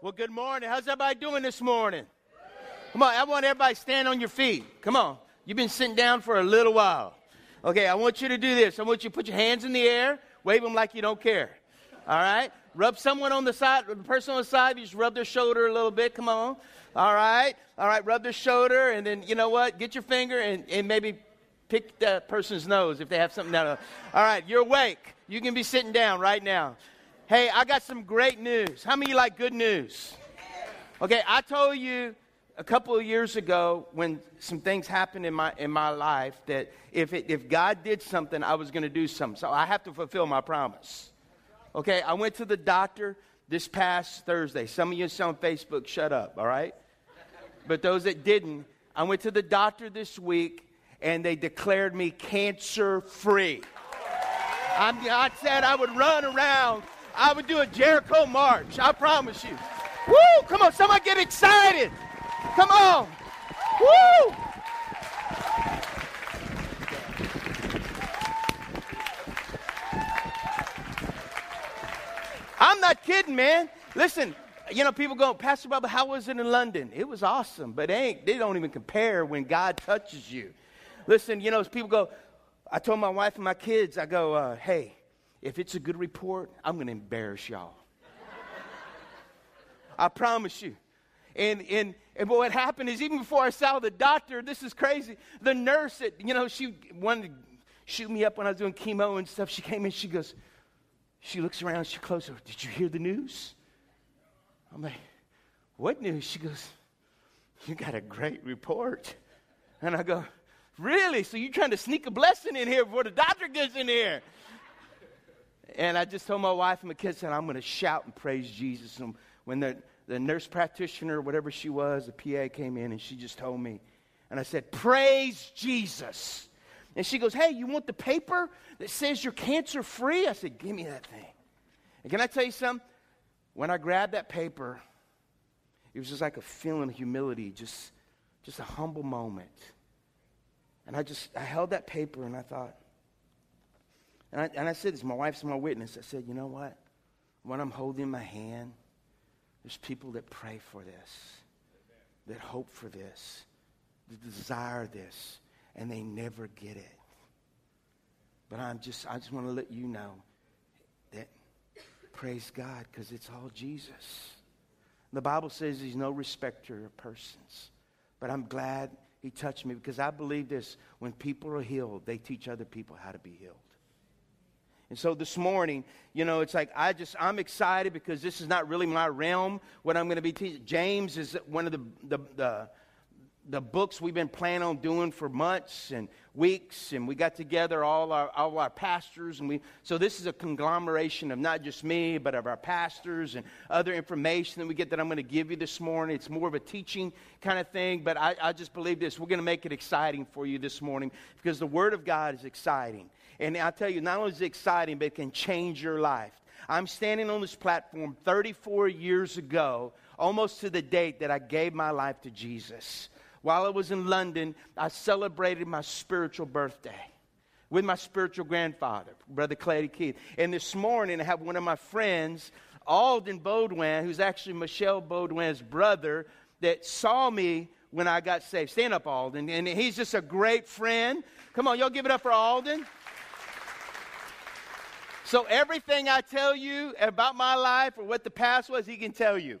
Well, good morning. How's everybody doing this morning? Come on, I want everybody stand on your feet. Come on. You've been sitting down for a little while. Okay, I want you to do this. I want you to put your hands in the air, wave them like you don't care. All right? Rub someone on the side, the person on the side, you just rub their shoulder a little bit. Come on. All right? All right, rub their shoulder, and then, you know what? Get your finger and, and maybe pick that person's nose if they have something down. All right, you're awake. You can be sitting down right now. Hey, I got some great news. How many of you like good news? Okay, I told you a couple of years ago when some things happened in my in my life that if it, if God did something, I was going to do something. So I have to fulfill my promise. Okay, I went to the doctor this past Thursday. Some of you on Facebook, shut up, all right? But those that didn't, I went to the doctor this week and they declared me cancer free. I said I would run around I would do a Jericho march. I promise you. Woo! Come on, somebody get excited. Come on. Woo! I'm not kidding, man. Listen, you know, people go, Pastor Bubba, how was it in London? It was awesome, but ain't they don't even compare when God touches you. Listen, you know, as people go, I told my wife and my kids, I go, uh, hey, if it's a good report, I'm going to embarrass y'all. I promise you. And, and, and what happened is, even before I saw the doctor, this is crazy. The nurse, that, you know, she wanted to shoot me up when I was doing chemo and stuff. She came in, she goes, she looks around, she closes, Did you hear the news? I'm like, What news? She goes, You got a great report. And I go, Really? So you're trying to sneak a blessing in here before the doctor gets in here? And I just told my wife and my kids, that I'm going to shout and praise Jesus. And when the, the nurse practitioner, whatever she was, the PA came in and she just told me. And I said, Praise Jesus. And she goes, Hey, you want the paper that says you're cancer free? I said, Give me that thing. And can I tell you something? When I grabbed that paper, it was just like a feeling of humility, just, just a humble moment. And I just, I held that paper and I thought, and I, and I said this, my wife's my witness. I said, you know what? When I'm holding my hand, there's people that pray for this, that hope for this, that desire this, and they never get it. But I'm just, I just want to let you know that praise God because it's all Jesus. The Bible says he's no respecter of persons. But I'm glad he touched me because I believe this when people are healed, they teach other people how to be healed. And so this morning, you know, it's like I just, I'm excited because this is not really my realm, what I'm going to be teaching. James is one of the, the, the, the, books we've been planning on doing for months and weeks. And we got together all our, all our pastors. And we, so this is a conglomeration of not just me, but of our pastors and other information that we get that I'm going to give you this morning. It's more of a teaching kind of thing. But I, I just believe this. We're going to make it exciting for you this morning because the Word of God is exciting. And I tell you, not only is it exciting, but it can change your life. I'm standing on this platform 34 years ago, almost to the date that I gave my life to Jesus. While I was in London, I celebrated my spiritual birthday with my spiritual grandfather, Brother Clady Keith. And this morning, I have one of my friends, Alden Baudouin, who's actually Michelle Baudouin's brother, that saw me when I got saved. Stand up, Alden. And he's just a great friend. Come on, y'all give it up for Alden. So everything I tell you about my life or what the past was, he can tell you.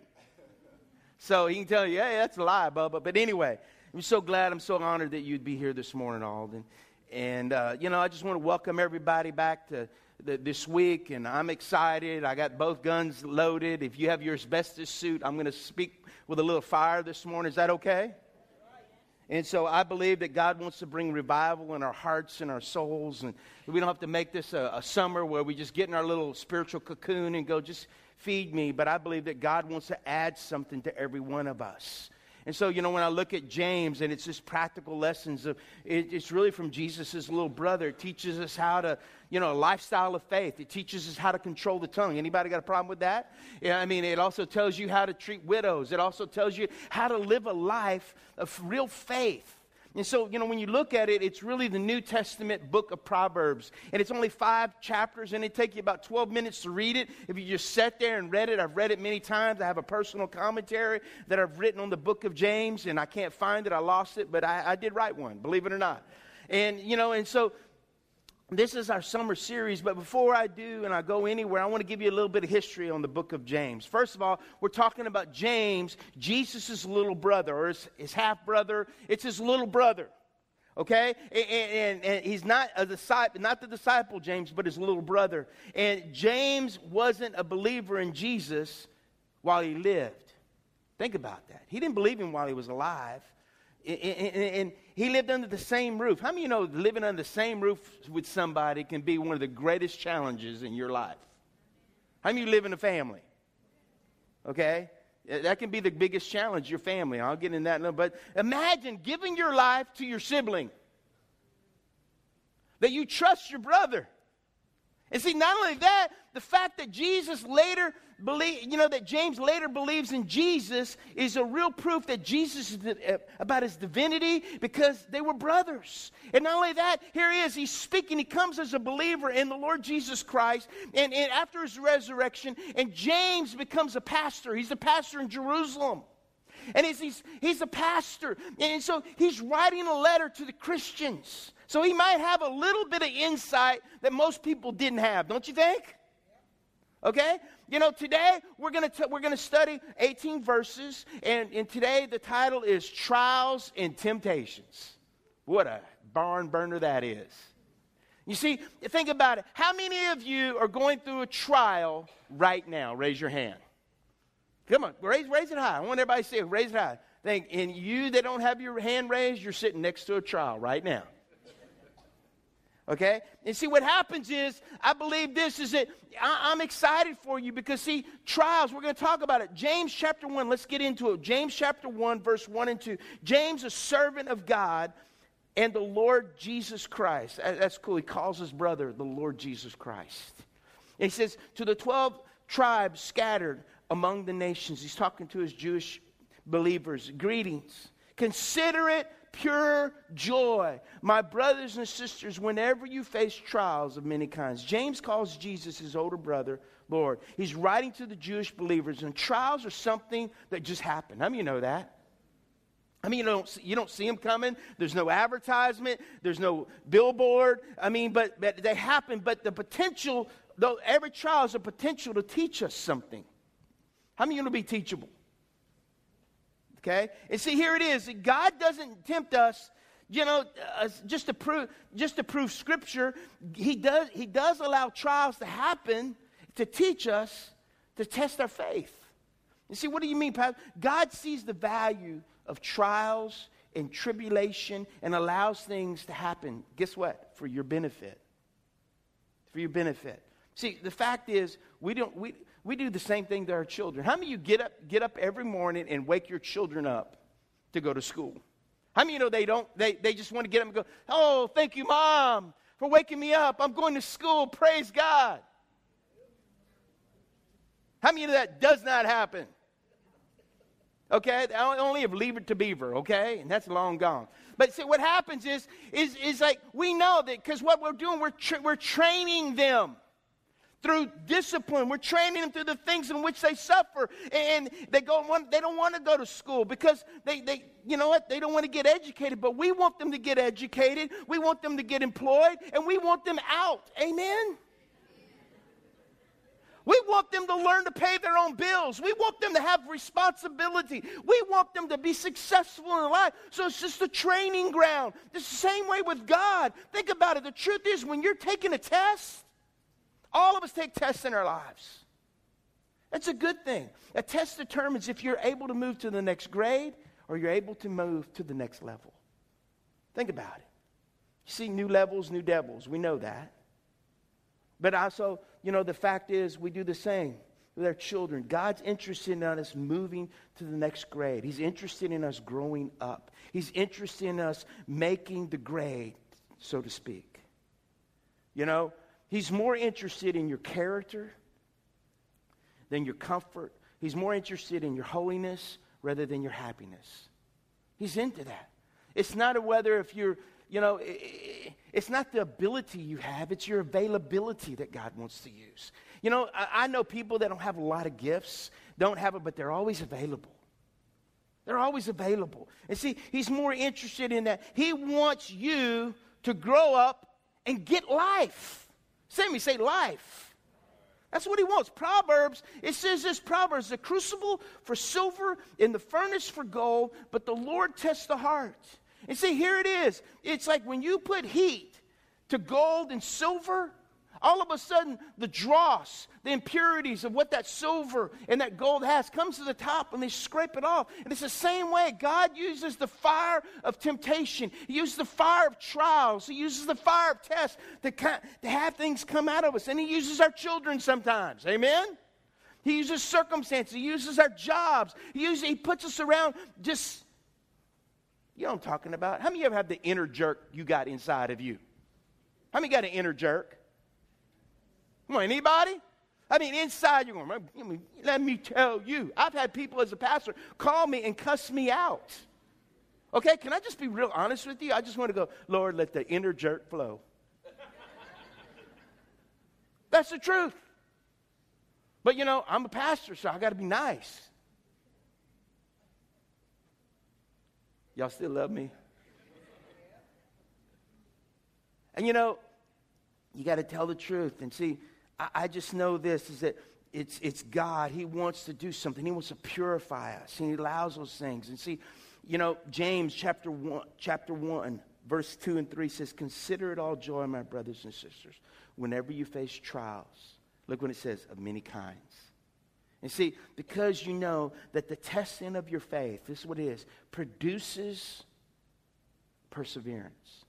So he can tell you, hey, that's a lie, Bubba. But anyway, I'm so glad, I'm so honored that you'd be here this morning, Alden. And, uh, you know, I just want to welcome everybody back to the, this week, and I'm excited. I got both guns loaded. If you have your asbestos suit, I'm going to speak with a little fire this morning. Is that okay? And so I believe that God wants to bring revival in our hearts and our souls. And we don't have to make this a, a, summer where we just get in our little spiritual cocoon and go, just feed me. But I believe that God wants to add something to every one of us. And so, you know, when I look at James and it's just practical lessons of, it, it's really from Jesus' little brother. It teaches us how to, you know, a lifestyle of faith. It teaches us how to control the tongue. Anybody got a problem with that? Yeah, I mean, it also tells you how to treat widows. It also tells you how to live a life of real faith. And so, you know, when you look at it, it's really the New Testament book of Proverbs. And it's only five chapters, and it takes you about 12 minutes to read it. If you just sat there and read it, I've read it many times. I have a personal commentary that I've written on the book of James, and I can't find it. I lost it, but I, I did write one, believe it or not. And, you know, and so this is our summer series, but before I do and I go anywhere, I want to give you a little bit of history on the book of James. First of all, we're talking about James, Jesus' little brother, or his, his half brother. It's his little brother. Okay? And, and, and, he's not a disciple, not the disciple James, but his little brother. And James wasn't a believer in Jesus while he lived. Think about that. He didn't believe him while he was alive. And he lived under the same roof. How many you know living under the same roof with somebody can be one of the greatest challenges in your life? How many you live in a family? Okay? That can be the biggest challenge, your family. I'll get in that. But imagine giving your life to your sibling. That you trust your brother. And see, not only that, the fact that Jesus later believe, you know, that James later believes in Jesus is a real proof that Jesus is uh, about his divinity because they were brothers. And not only that, here he is, he's speaking, he comes as a believer in the Lord Jesus Christ, and, and after his resurrection, and James becomes a pastor. He's a pastor in Jerusalem. And he's, he's, he's a pastor. And so he's writing a letter to the Christians. So he might have a little bit of insight that most people didn't have, don't you think? Okay? You know, today we're going to we're going to study 18 verses and, and today the title is Trials and Temptations. What a barn burner that is. You see, think about it. How many of you are going through a trial right now? Raise your hand. Come on, raise, raise it high. I want everybody to see it. Raise it high. Think, and you that don't have your hand raised, you're sitting next to a trial right now. Okay? And see, what happens is, I believe this is it. I, am excited for you because, see, trials, we're going to talk about it. James chapter 1, let's get into it. James chapter 1, verse 1 and 2. James, a servant of God and the Lord Jesus Christ. That's cool. He calls his brother the Lord Jesus Christ. And he says, To the 12 tribes scattered among the nations, he's talking to his Jewish believers. Greetings. Consider it pure joy. My brothers and sisters, whenever you face trials of many kinds, James calls Jesus his older brother, Lord. He's writing to the Jewish believers, and trials are something that just happen. I mean, you know that? I mean, you don't, see, you don't see them coming. There's no advertisement. There's no billboard. I mean, but, but they happen. But the potential, though every trial is a potential to teach us something. How many you going to be teachable? Okay? And see, here it is. God doesn't tempt us, you know, uh, just to prove just to prove Scripture. He does He does allow trials to happen to teach us to test our faith. You see, what do you mean, Pastor? God sees the value of trials and tribulation and allows things to happen. Guess what? For your benefit. For your benefit. See, the fact is, we don't we we do the same thing to our children. How many of you get up, get up every morning and wake your children up to go to school? How many of you know they don't, they, they just want to get up and go, oh, thank you, mom, for waking me up. I'm going to school. Praise God. How many of that does not happen? Okay, I only have leave it to beaver, okay? And that's long gone. But see, what happens is, is, is like we know that because what we're doing, we're, tra- we're training them through discipline. We're training them through the things in which they suffer. And they, go, they don't want to go to school because they, they, you know what, they don't want to get educated. But we want them to get educated. We want them to get employed. And we want them out. Amen? We want them to learn to pay their own bills. We want them to have responsibility. We want them to be successful in life. So it's just a training ground. It's The same way with God. Think about it. The truth is, when you're taking a test, all of us take tests in our lives. That's a good thing. A test determines if you're able to move to the next grade or you're able to move to the next level. Think about it. You see, new levels, new devils. We know that. But also, you know, the fact is, we do the same with our children. God's interested in us moving to the next grade. He's interested in us growing up. He's interested in us making the grade, so to speak. You know, He's more interested in your character than your comfort. He's more interested in your holiness rather than your happiness. He's into that. It's not a whether if you're, you know, it's not the ability you have, it's your availability that God wants to use. You know, I, I know people that don't have a lot of gifts, don't have it, but they're always available. They're always available. And see, he's more interested in that. He wants you to grow up and get life. Say me, say life. That's what he wants. Proverbs, it says this Proverbs, the crucible for silver and the furnace for gold, but the Lord tests the heart. And see, here it is. It's like when you put heat to gold and silver, all of a sudden the dross, the impurities of what that silver and that gold has comes to the top and they scrape it off. And it's the same way God uses the fire of temptation. He uses the fire of trials. He uses the fire of tests to, to have things come out of us. And he uses our children sometimes. Amen? He uses circumstances. He uses our jobs. He, uses, he puts us around just, you know I'm talking about. How many of you ever have the inner jerk you got inside of you? How many got an inner jerk? Come on, anybody? I mean, inside you're going, let me tell you. I've had people as a pastor call me and cuss me out. Okay, can I just be real honest with you? I just want to go, Lord, let the inner jerk flow. That's the truth. But you know, I'm a pastor, so I got to be nice. Y'all still love me? And you know, you got to tell the truth. And see, I, I just know this is that it's, it's God. He wants to do something. He wants to purify us. And he allows those things. And see, you know, James chapter 1, chapter 1, verse 2 and 3 says, Consider it all joy, my brothers and sisters, whenever you face trials. Look what it says, of many kinds. And see, because you know that the testing of your faith, this is what it is, produces perseverance.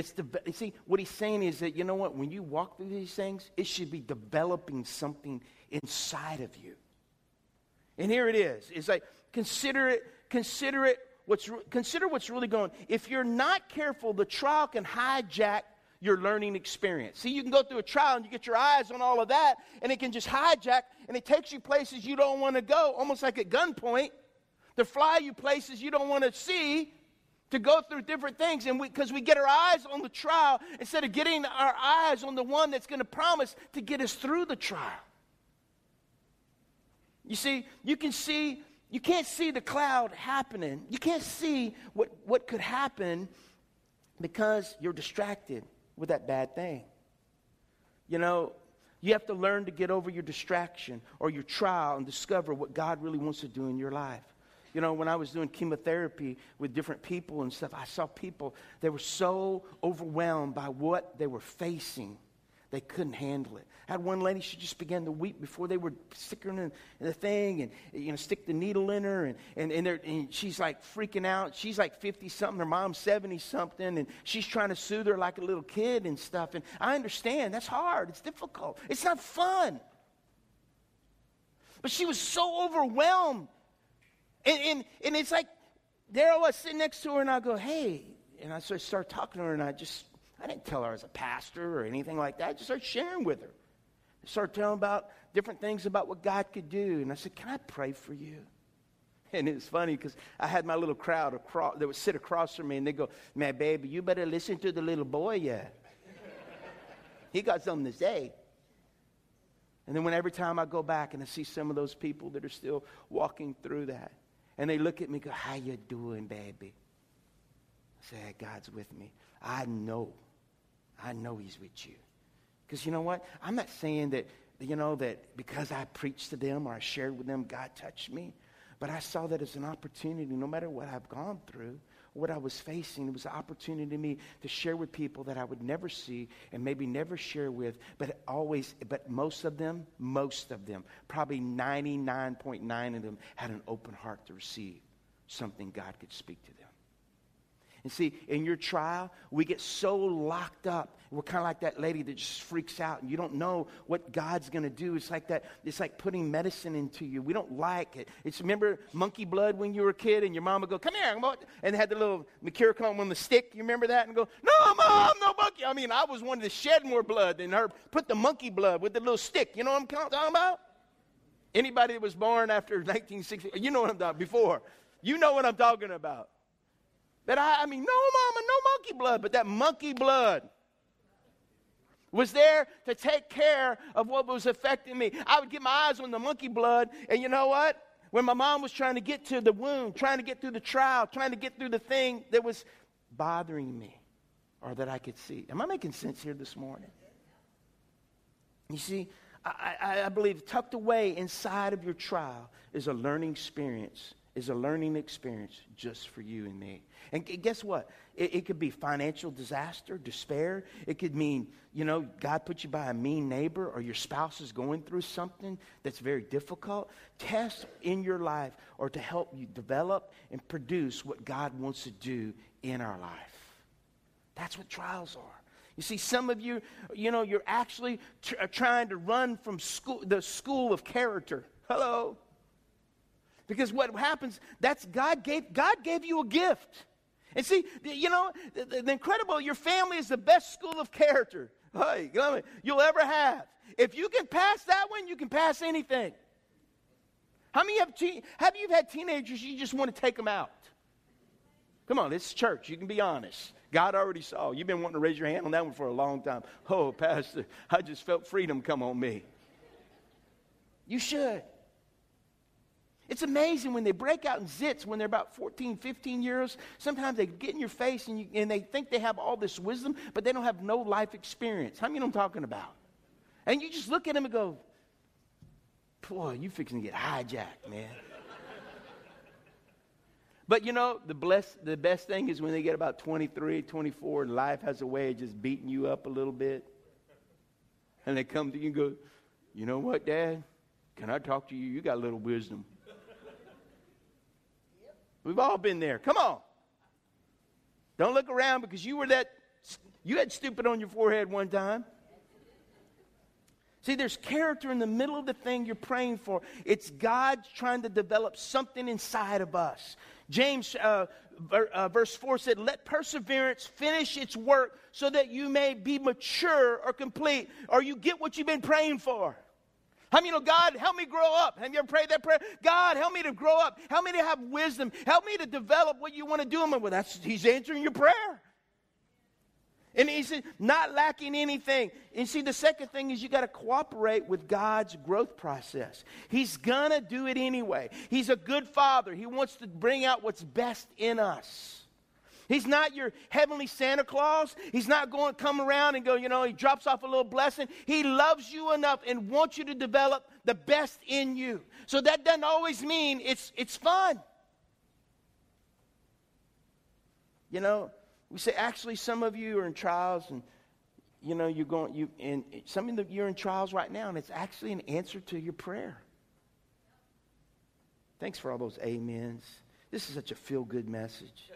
It's the, see, what he's saying is that, you know what, when you walk through these things, it should be developing something inside of you. And here it is. It's like, consider it, consider it, what's, consider what's really going If you're not careful, the trial can hijack your learning experience. See, you can go through a trial and you get your eyes on all of that, and it can just hijack, and it takes you places you don't want to go, almost like at gunpoint, to fly you places you don't want to see, to go through different things. And because we, we, get our eyes on the trial instead of getting our eyes on the one that's going to promise to get us through the trial. You see you can see you can't see the cloud happening. You can't see what, what could happen because you're distracted with that bad thing. You know you have to learn to get over your distraction or your trial and discover what god really wants to do in your life you know, when I was doing chemotherapy with different people and stuff, I saw people, they were so overwhelmed by what they were facing, they couldn't handle it. I had one lady, she just began to weep before they were sticking in, in the thing and, you know, stick the needle in her. And, and, and, and she's like freaking out. She's like 50 something, her mom's 70 something, and she's trying to soothe her like a little kid and stuff. And I understand, that's hard, it's difficult, it's not fun. But she was so overwhelmed and, and, and it's like, there I was sitting next to her, and I go, hey. And I sort of start talking to her, and I just, I didn't tell her I was a pastor or anything like that. I just started sharing with her. I started telling about different things about what God could do. And I said, can I pray for you? And it's funny because I had my little crowd across, that would sit across from me, and they go, man, baby, you better listen to the little boy yet. he got something to say. And then when every time I go back and I see some of those people that are still walking through that, and they look at me go, how you doing, baby? I say, God's with me. I know. I know he's with you. Because you know what? I'm not saying that, you know, that because I preached to them or I shared with them, God touched me. But I saw that as an opportunity, no matter what I've gone through, what I was facing. It was an opportunity to me to share with people that I would never see and maybe never share with, but always, but most of them, most of them, probably 99.9 of them had an open heart to receive something God could speak to them. And see, in your trial, we get so locked up. We're kind of like that lady that just freaks out and you don't know what God's going to do. It's like that. It's like putting medicine into you. We don't like it. It's remember monkey blood when you were a kid and your mom would go, "Come here," and had the little come on the stick. You remember that? And go, "No, mom, no monkey." I mean, I was wanting to shed more blood than her. Put the monkey blood with the little stick. You know what I'm talking about? Anybody that was born after 1960, you know what I'm talking about before. You know what I'm talking about. That I, I mean, no, mama, no monkey blood, but that monkey blood was there to take care of what was affecting me. I would get my eyes on the monkey blood, and you know what? When my mom was trying to get to the wound, trying to get through the trial, trying to get through the thing that was bothering me or that I could see. Am I making sense here this morning? You see, I, I, I believe tucked away inside of your trial is a learning experience, is a learning experience just for you and me. And guess what? It, it, could be financial disaster, despair. It could mean, you know, God put you by a mean neighbor or your spouse is going through something that's very difficult. Tests in your life or to help you develop and produce what God wants to do in our life. That's what trials are. You see, some of you, you know, you're actually tr- trying to run from school, the school of character. Hello. Because what happens, that's God gave, God gave you a gift. And see, you know, the, the incredible, your family is the best school of character hey, you'll ever have. If you can pass that one, you can pass anything. How many have, te- have you had teenagers you just want to take them out? Come on, it's church. You can be honest. God already saw. You've been wanting to raise your hand on that one for a long time. Oh, Pastor, I just felt freedom come on me. You should. It's amazing when they break out in zits when they're about 14, 15 years. Sometimes they get in your face and, you, and they think they have all this wisdom, but they don't have no life experience. How many know I'm talking about? And you just look at them and go, boy, you fixing to get hijacked, man. But you know, the, bless, the best thing is when they get about 23, 24, and life has a way of just beating you up a little bit. And they come to you and go, You know what, Dad? Can I talk to you? You got a little wisdom. We've all been there. Come on. Don't look around because you were that, you had stupid on your forehead one time. See, there's character in the middle of the thing you're praying for. It's God trying to develop something inside of us. James, uh, uh, verse 4 said, Let perseverance finish its work so that you may be mature or complete, or you get what you've been praying for. How many know, God, help me grow up? Have you ever prayed that prayer? God, help me to grow up. Help me to have wisdom. Help me to develop what you want to do. Well, that's, he's answering your prayer. And he not lacking anything. And see, the second thing is you got to cooperate with God's growth process. He's going to do it anyway. He's a good father. He wants to bring out what's best in us. He's not your heavenly Santa Claus. He's not going to come around and go, you know, he drops off a little blessing. He loves you enough and wants you to develop the best in you. So that doesn't always mean it's, it's fun. You know, we say, actually, some of you are in trials, and you know, you're going, you, and some of you you're in trials right now, and it's actually an answer to your prayer. Thanks for all those amens. This is such a feel good message.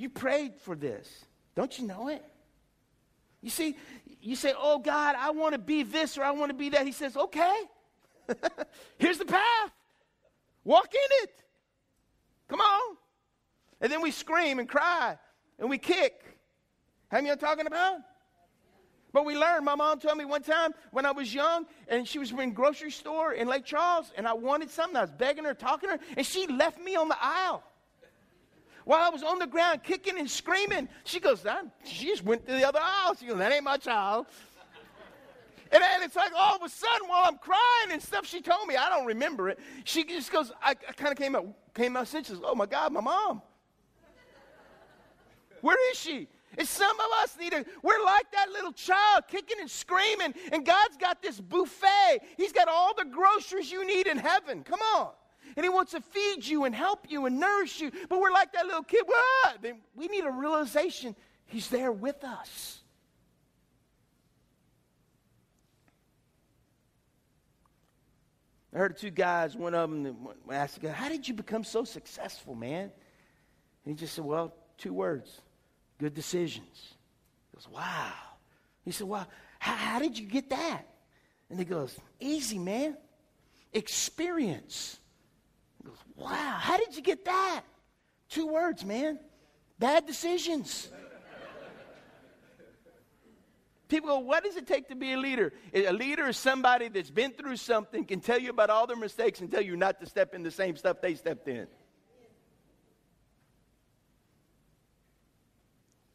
You prayed for this. Don't you know it? You see, you say, Oh God, I want to be this or I want to be that. He says, Okay, here's the path. Walk in it. Come on. And then we scream and cry and we kick. Have you talking about? But we learned. My mom told me one time when I was young, and she was in grocery store in Lake Charles, and I wanted something. I was begging her, talking to her, and she left me on the aisle. While I was on the ground kicking and screaming, she goes, she just went to the other aisle. She goes, that ain't my child. And, and it's like all of a sudden, while I'm crying and stuff, she told me, I don't remember it. She just goes, I, I kind of came out, came out senses. Oh my God, my mom. Where is she? And some of us need to, we're like that little child kicking and screaming, and God's got this buffet. He's got all the groceries you need in heaven. Come on. And He wants to feed you and help you and nourish you. But we're like that little kid. What? We need a realization He's there with us. I heard two guys, one of them asked guy, How did you become so successful, man? And he just said, Well, two words good decisions. He goes, Wow. He said, Well, how, how did you get that? And he goes, Easy, man. Experience. Wow, how did you get that? Two words, man. Bad decisions. People go, what does it take to be a leader? A leader is somebody that's been through something, can tell you about all their mistakes, and tell you not to step in the same stuff they stepped in.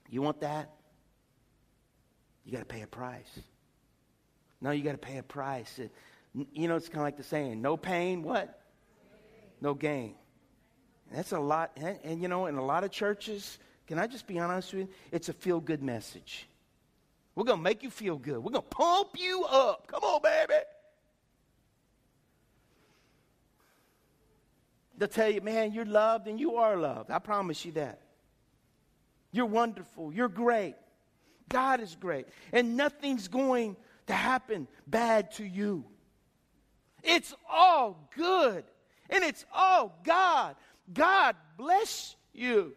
You want that? You got to pay a price. No, you got to pay a price. You know, it's kind of like the saying no pain, what? No gain. That's a lot. And, and, you know, in a lot of churches, can I just be honest with you? It's a feel good message. We're going to make you feel good. We're going to pump you up. Come on, baby. They'll tell you, man, you're loved and you are loved. I promise you that. You're wonderful. You're great. God is great. And nothing's going to happen bad to you. It's all good. And it's all God. God bless you.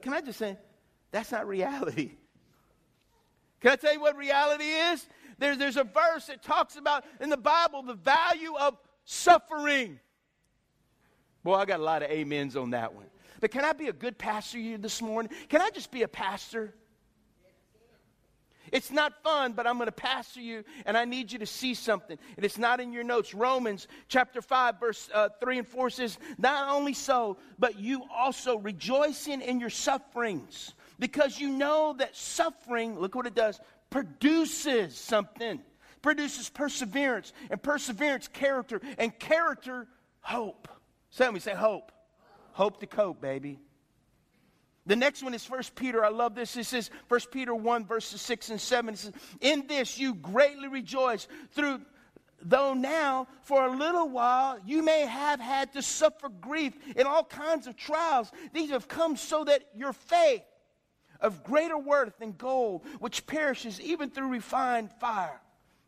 Can I just say, that's not reality. Can I tell you what reality is? There's, there's a verse that talks about in the Bible the value of suffering. Boy, I got a lot of amens on that one. But can I be a good pastor here this morning? Can I just be a pastor? It's not fun, but I'm going to pastor you, and I need you to see something. And it's not in your notes. Romans chapter 5, verse uh, 3 and 4 says, Not only so, but you also rejoicing in your sufferings, because you know that suffering, look what it does, produces something. Produces perseverance, and perseverance, character, and character, hope. Me, say hope. Hope to cope, baby. The next one is First Peter. I love this. It says First Peter 1, verses 6 and 7. It says, In this you greatly rejoice, through though now for a little while you may have had to suffer grief in all kinds of trials. These have come so that your faith of greater worth than gold, which perishes even through refined fire,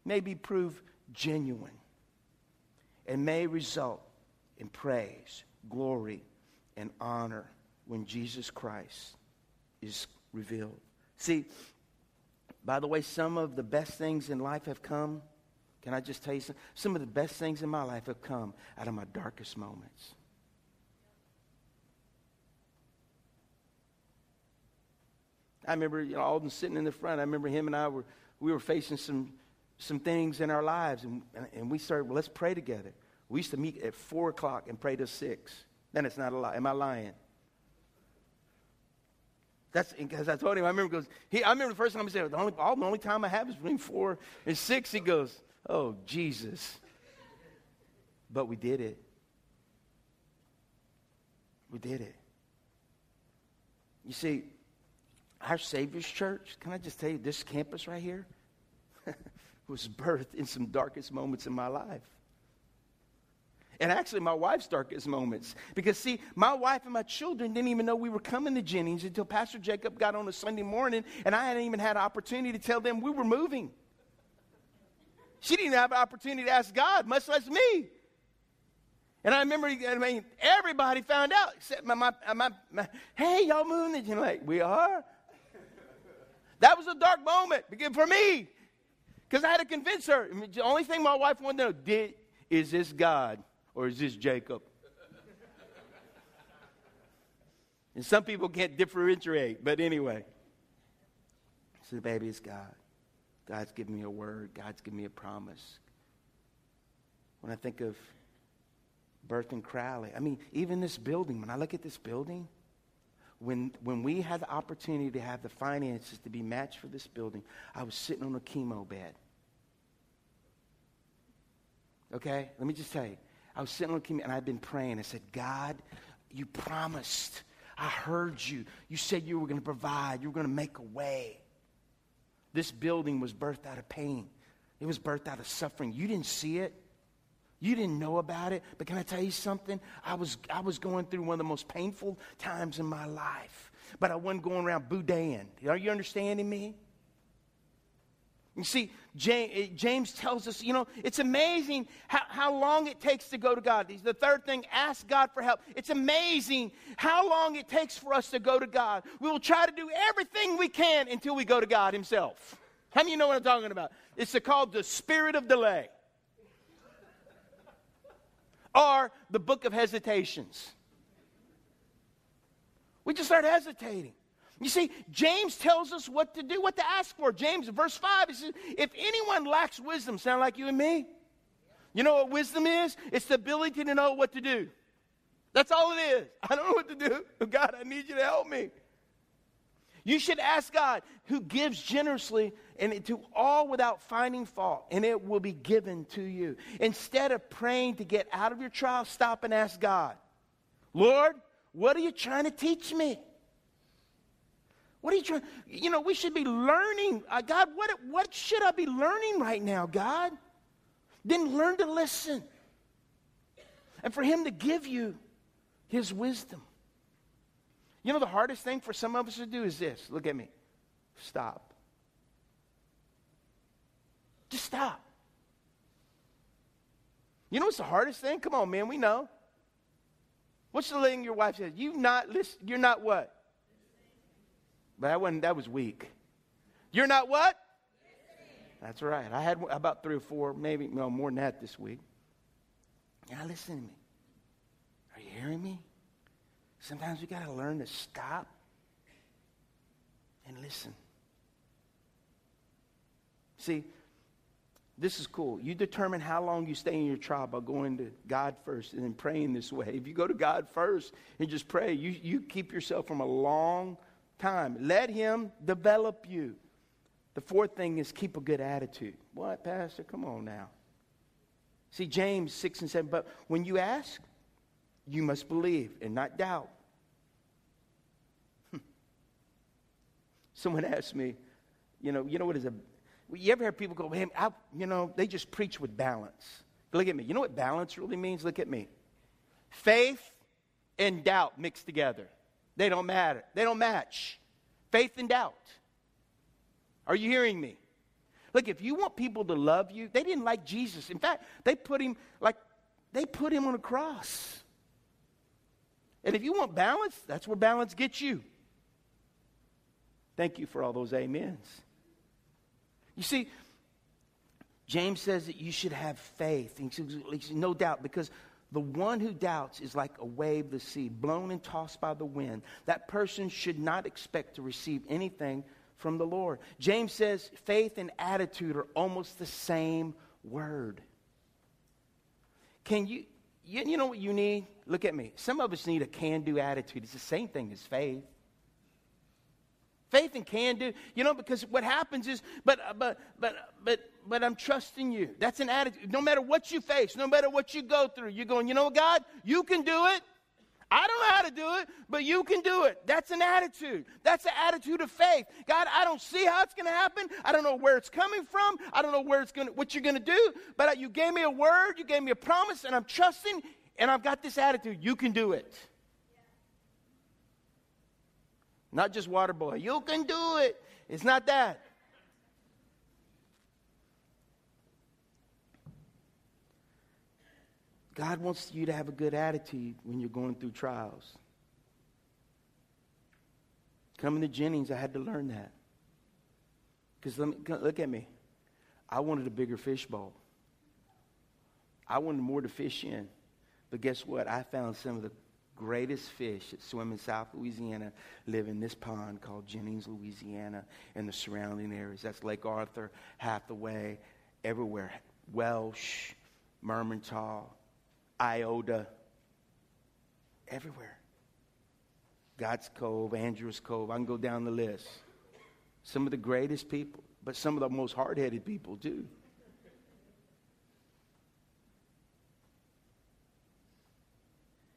may be proved genuine and may result in praise, glory, and honor when Jesus Christ is revealed. See, by the way, some of the best things in life have come. Can I just tell you some? Some of the best things in my life have come out of my darkest moments. I remember you know, Alden sitting in the front. I remember him and I were we were facing some some things in our lives, and, and we started. Well, let's pray together. We used to meet at four o'clock and pray till six. Then it's not a lie. Am I lying? That's because I told him. I remember goes. He, I remember the first time he said, "The only, all, the only time I have is between four and six. He goes, "Oh Jesus!" But we did it. We did it. You see, our Savior's Church. Can I just tell you, this campus right here was birthed in some darkest moments in my life and actually my wife's darkest moments. Because, see, my wife and my children didn't even know we were coming to Jennings until Pastor Jacob got on a Sunday morning, and I hadn't even had an opportunity to tell them we were moving. She didn't have an opportunity to ask God, much less me. And I remember, I mean, everybody found out, except my, my, my, my hey, y'all moving? And like, we are? That was a dark moment for me because I had to convince her. the only thing my wife wanted to know did, is this God? Or is this Jacob? and some people can't differentiate, but anyway. So, the baby, is God. God's given me a word, God's given me a promise. When I think of Burton Crowley, I mean, even this building, when I look at this building, when, when we had the opportunity to have the finances to be matched for this building, I was sitting on a chemo bed. Okay? Let me just tell you, I was sitting on the and I'd been praying. I said, God, you promised. I heard you. You said you were going to provide. You were going to make a way. This building was birthed out of pain. It was birthed out of suffering. You didn't see it. You didn't know about it. But can I tell you something? I was, I was going through one of the most painful times in my life. But I wasn't going around boudin. Are you understanding me? You see, James tells us, you know, it's amazing how, how long it takes to go to God. The third thing, ask God for help. It's amazing how long it takes for us to go to God. We will try to do everything we can until we go to God Himself. How many of you know what I'm talking about? It's called the spirit of delay. Or the book of hesitations. We just start hesitating. You see, James tells us what to do, what to ask for. James, verse 5, he says, If anyone lacks wisdom, sound like you and me? You know what wisdom is? It's the ability to know what to do. That's all it is. I don't know what to do. God, I need you to help me. You should ask God, who gives generously and to all without finding fault, and it will be given to you. Instead of praying to get out of your trial, stop and ask God, Lord, what are you trying to teach me? What are you trying? You know, we should be learning. Uh, God, what, what should I be learning right now, God? Then learn to listen. And for Him to give you His wisdom. You know, the hardest thing for some of us to do is this look at me. Stop. Just stop. You know what's the hardest thing? Come on, man, we know. What's the thing your wife says? You not listen, you're not what? But that wasn't that was weak. You're not what? That's right. I had about three or four, maybe no more than that this week. Now listen to me. Are you hearing me? Sometimes we got to learn to stop and listen. See, this is cool. You determine how long you stay in your trial by going to God first and then praying this way. If you go to God first and just pray, you, you keep yourself from a long time. Let Him develop you. The fourth thing is keep a good attitude. What, Pastor? Come on now. See, James 6 and 7, but when you ask, you must believe and not doubt. Hmm. Someone asked me, you know, you know what is a, you ever hear people go, man, I, you know, they just preach with balance. Look at me. You know what balance really means? Look at me. Faith and doubt mixed together. They don't matter. They don't match. Faith and doubt. Are you hearing me? Look, if you want people to love you, they didn't like Jesus. In fact, they put him like they put him on a cross. And if you want balance, that's where balance gets you. Thank you for all those amens. You see, James says that you should have faith. Says, no doubt, because the one who doubts is like a wave of the sea, blown and tossed by the wind. That person should not expect to receive anything from the Lord. James says faith and attitude are almost the same word. Can you, you, you know what you need? Look at me. Some of us need a can do attitude. It's the same thing as faith. Faith and can do, you know, because what happens is, but, but, but, but, but I'm trusting you. That's an attitude. No matter what you face, no matter what you go through, you're going, you know, God, you can do it. I don't know how to do it, but you can do it. That's an attitude. That's an attitude of faith. God, I don't see how it's going to happen. I don't know where it's coming from. I don't know where it's going what you're going to do, but you gave me a word, you gave me a promise, and I'm trusting, and I've got this attitude. You can do it. Not just water boy. You can do it. It's not that. God wants you to have a good attitude when you're going through trials. Coming to Jennings, I had to learn that. Because look at me. I wanted a bigger fish bowl. I wanted more to fish in. But guess what? I found some of the greatest fish that swim in South Louisiana live in this pond called Jennings, Louisiana, and the surrounding areas. That's Lake Arthur, Hathaway, everywhere. Welsh, Mermentau, Iota, everywhere. God's Cove, Andrews Cove, I can go down the list. Some of the greatest people, but some of the most hard headed people, too.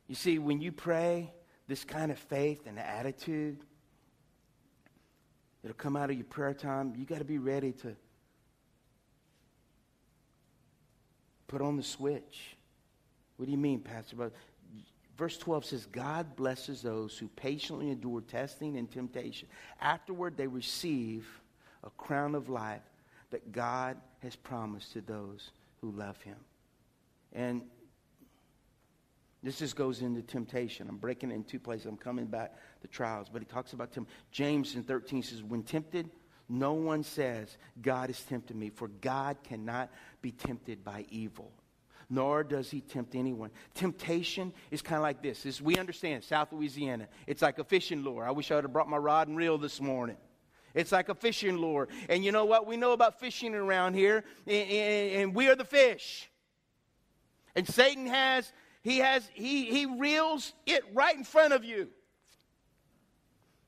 You see, when you pray this kind of faith and attitude, it'll come out of your prayer time. You got to be ready to put on the switch. What do you mean, Pastor? Verse 12 says, God blesses those who patiently endure testing and temptation. Afterward, they receive a crown of life that God has promised to those who love him. And this just goes into temptation. I'm breaking it in two places. I'm coming back to trials. But he talks about. James in 13 says, When tempted, no one says, God is tempting me, for God cannot be tempted by evil, nor does he tempt anyone. Temptation is kind of like this. We understand, South Louisiana, it's like a fishing lure. I wish I would have brought my rod and reel this morning. It's like a fishing lure. And you know what? We know about fishing around here, and, and, and we are the fish. And Satan has he has he he reels it right in front of you.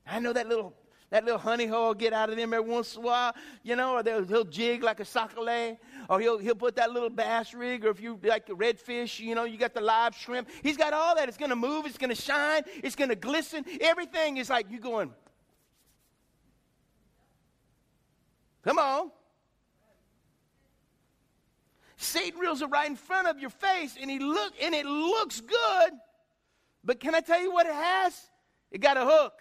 I know that little that little honey hole get out of them every once in a while, you know, or he'll jig like a sockeye, or he'll, he'll put that little bass rig, or if you like redfish, you know, you got the live shrimp. He's got all that. It's going to move, it's going to shine, it's going to glisten. Everything is like you going, come on. Satan reels it right in front of your face, and he look and it looks good. But can I tell you what it has? It got a hook.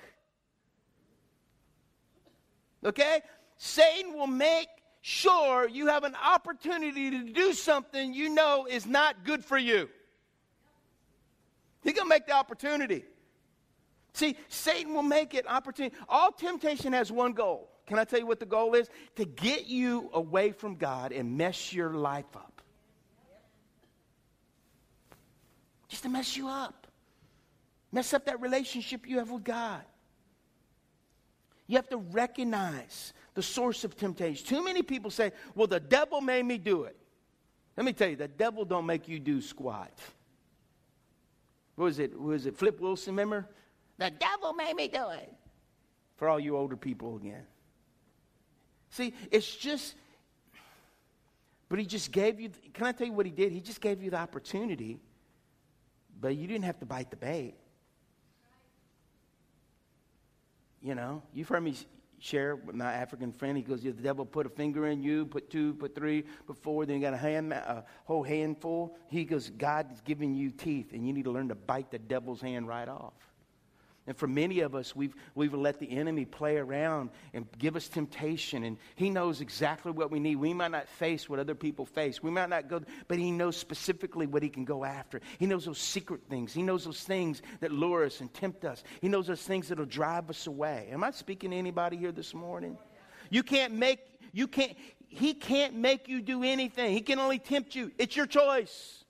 Okay? Satan will make sure you have an opportunity to do something you know is not good for you. Going to make the opportunity. See, Satan will make it opportunity. All temptation has one goal. Can I tell you what the goal is? To get you away from God and mess your life up. Just to mess you up. Mess up that relationship you have with God. You have to recognize the source of temptation. Too many people say, well, the devil made me do it. Let me tell you, the devil don't make you do squat. What was it? Was it Flip Wilson, remember? The devil made me do it. For all you older people again. See, it's just, but he just gave you, can I tell you what he did? He just gave you the opportunity, but you didn't have to bite the bait. You know, you've heard me share with my African friend. He goes, yeah, the devil put a finger in you, put two, put three, put four, then you got a, hand, a whole handful. He goes, God's giving you teeth, and you need to learn to bite the devil's hand right off. And for many of us, we've, we've let the enemy play around and give us temptation. And he knows exactly what we need. We might not face what other people face. We might not go, but he knows specifically what he can go after. He knows those secret things. He knows those things that lure us and tempt us. He knows those things that'll drive us away. Am I speaking to anybody here this morning? You can't make, you can't, he can't make you do anything. He can only tempt you. It's your choice.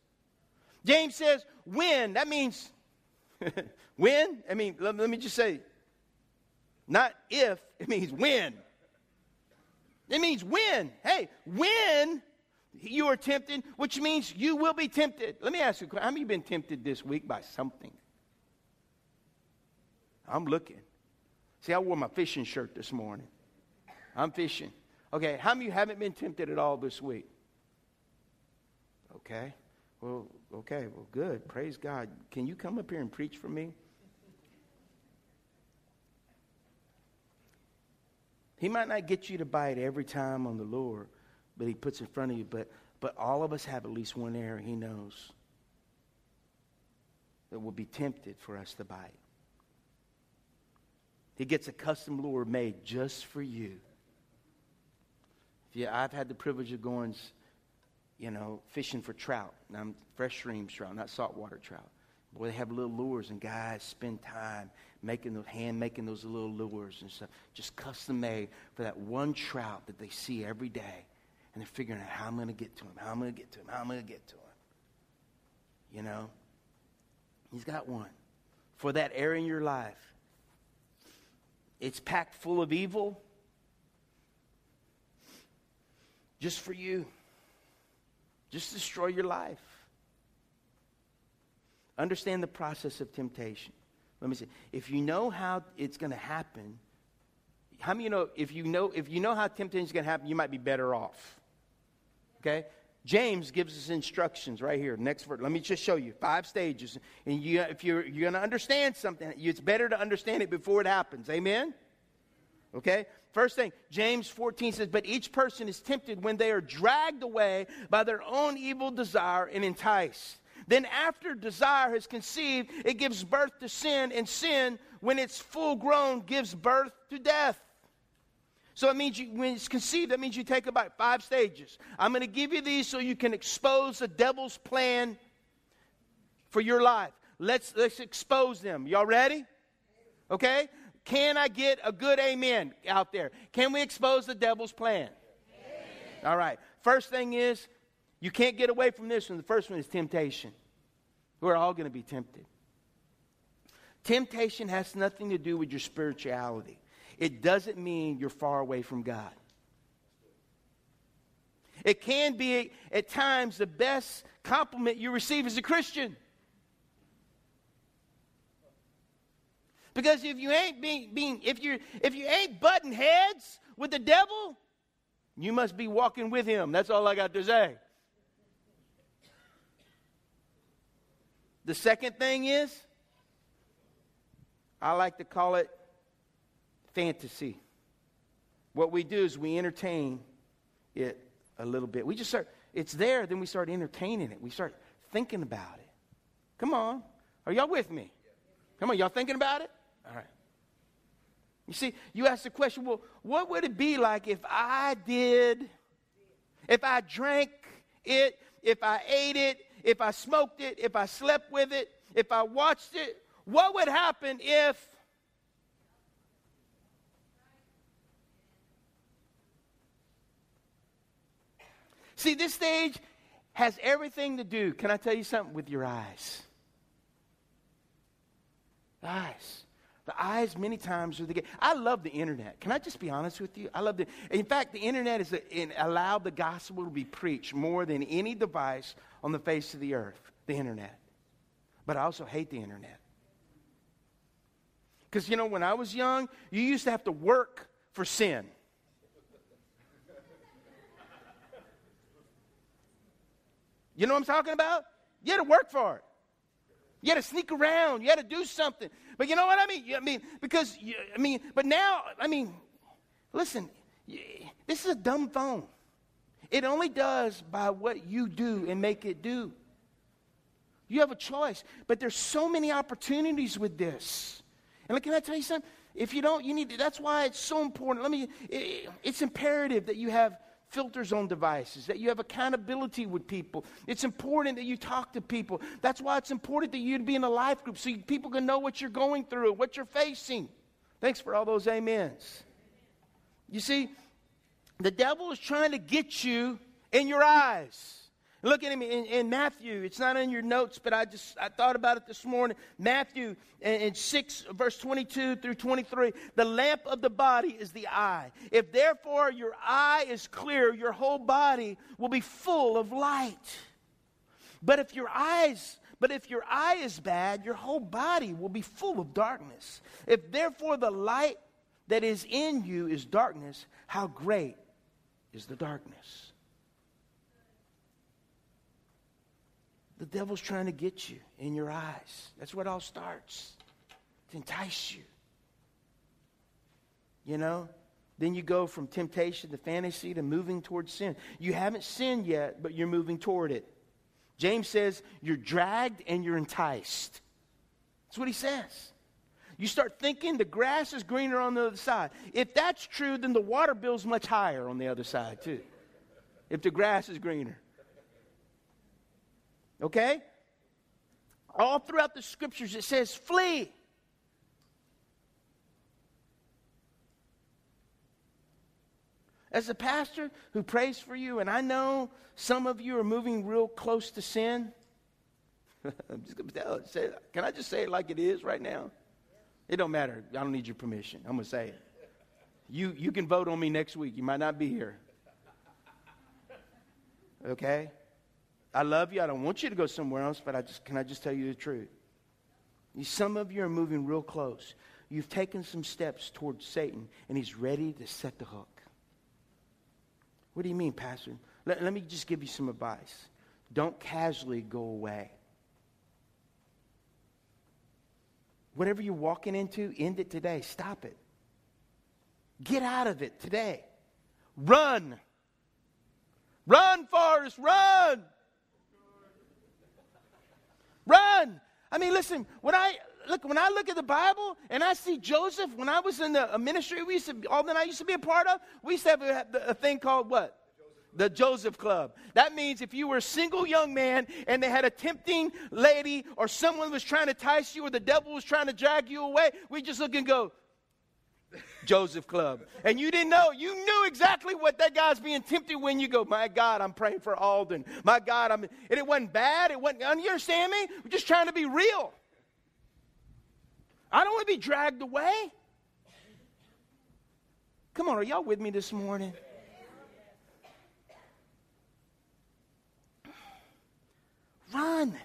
James says, when. That means when? I mean, let, let me just say, not if, it means when. It means when. Hey, when you are tempted, which means you will be tempted. Let me ask you, how many you been tempted this week by something? I'm looking. See, I wore my fishing shirt this morning. I'm fishing. Okay, how many haven't been tempted at all this week? Okay. Well, okay, well, good. Praise God. Can you come up here and preach for me? He might not get you to bite every time on the lure, but he puts it in front of you. But, but all of us have at least one area he knows that will be tempted for us to bite. He gets a custom lure made just for you. Yeah, I've had the privilege of going, you know, fishing for trout. Now, I'm fresh stream trout, not saltwater trout. Boy, they have little lures, and guys spend time making those hand making those little lures and stuff, just custom made for that one trout that they see every day, and they're figuring out how I'm going to get to him, how I'm going to get to him, how I'm going to get to him. You know, he's got one for that area in your life. It's packed full of evil, just for you. Just destroy your life. Understand the process of temptation. Let me see. If you know how it's going to happen, how many you know if you know if you know how temptation is going to happen, you might be better off. Okay? James gives us instructions right here. Next verse. Let me just show you five stages. And you, if you're, you're going to understand something, it's better to understand it before it happens. Amen? Okay? First thing, James 14 says, But each person is tempted when they are dragged away by their own evil desire and enticed. Then, after desire has conceived, it gives birth to sin, and sin, when it's full grown, gives birth to death. So it means you, when it's conceived, that means you take about five stages. I'm going to give you these so you can expose the devil's plan for your life. Let's, let's expose them. Y'all ready? Okay? Can I get a good amen out there? Can we expose the devil's plan? Amen. All right. First thing is you can't get away from this one. The first one is temptation. We're all going to be tempted. Temptation has nothing to do with your spirituality, it doesn't mean you're far away from God. It can be, at times, the best compliment you receive as a Christian. Because if you ain't being, being if you if you ain't butting heads with the devil, you must be walking with him. That's all I got to say. The second thing is, I like to call it fantasy. What we do is we entertain it a little bit. We just start, it's there, then we start entertaining it. We start thinking about it. Come on. Are y'all with me? Come on, y'all thinking about it? All right. You see, you ask the question, well, what would it be like if I did, if I drank it, if I ate it, if I smoked it, if I slept with it, if I watched it? What would happen if See, this stage has everything to do, can I tell you something, with your eyes. Eyes. The eyes, many times, are the gate. I love the internet. Can I just be honest with you? I love the. In fact, the internet has allowed the gospel to be preached more than any device on the face of the earth. The internet. But I also hate the internet. Because, you know, when I was young, you used to have to work for sin. You know what I'm talking about? You had to work for it. You had to sneak around. You had to do something. But you know what I mean? I mean, because, I mean, but now, I mean, listen, this is a dumb phone. It only does by what you do and make it do. You have a choice. But there's so many opportunities with this. And can I tell you something? If you don't, you need to, that's why it's so important. Let me, it, it's imperative that you have filters on devices, that you have accountability with people. It's important that you talk to people. That's why it's important that you be in a life group so people can know what you're going through, what you're facing. Thanks for all those amens. You see, the devil is trying to get you in your eyes. Look at him in, in, Matthew. It's not in your notes, but I just I thought about it this morning. Matthew in, in 6, verse 22 through 23. The lamp of the body is the eye. If therefore your eye is clear, your whole body will be full of light. But if your eyes but if your eye is bad, your whole body will be full of darkness. If therefore the light that is in you is darkness, how great is the darkness? The devil's trying to get you in your eyes. That's where it all starts to entice you. You know? Then you go from temptation to fantasy to moving towards sin. You haven't sinned yet, but you're moving toward it. James says you're dragged and you're enticed. That's what he says. You start thinking the grass is greener on the other side. If that's true, then the water bill's much higher on the other side, too. If the grass is greener. Okay? All throughout the scriptures it says, flee. As a pastor who prays for you, and I know some of you are moving real close to sin, I'm just going to tell it. It. Can I just say it like it is right now? It don't matter. I don't need your permission. I'm going to say it. You, you can vote on me next week. You might not be here. Okay? I love you. I don't want you to go somewhere else, but I just can I just tell you the truth? Some of you are moving real close. You've taken some steps towards Satan, and he's ready to set the hook. What do you mean, Pastor? Let, let me just give you some advice. Don't casually go away. Whatever you're walking into, end it today. Stop it. Get out of it today. Run. Run, Forrest, run. Run. I mean, listen, when I look when I look at the Bible and I see Joseph, when I was in the ministry we used to all that I used to be a part of, we used to have a, a thing called what? the Joseph Club. That means if you were a single young man and they had a tempting lady or someone was trying to entice you or the devil was trying to drag you away, we just look and go, Joseph Club. And you didn't know. You knew exactly what that guy's being tempted when you go, My God, I'm praying for Alden. My God, I'm. And it wasn't bad. It wasn't. You understand me? We're just trying to be real. I don't want to be dragged away. Come on, are y'all with me this morning? Run.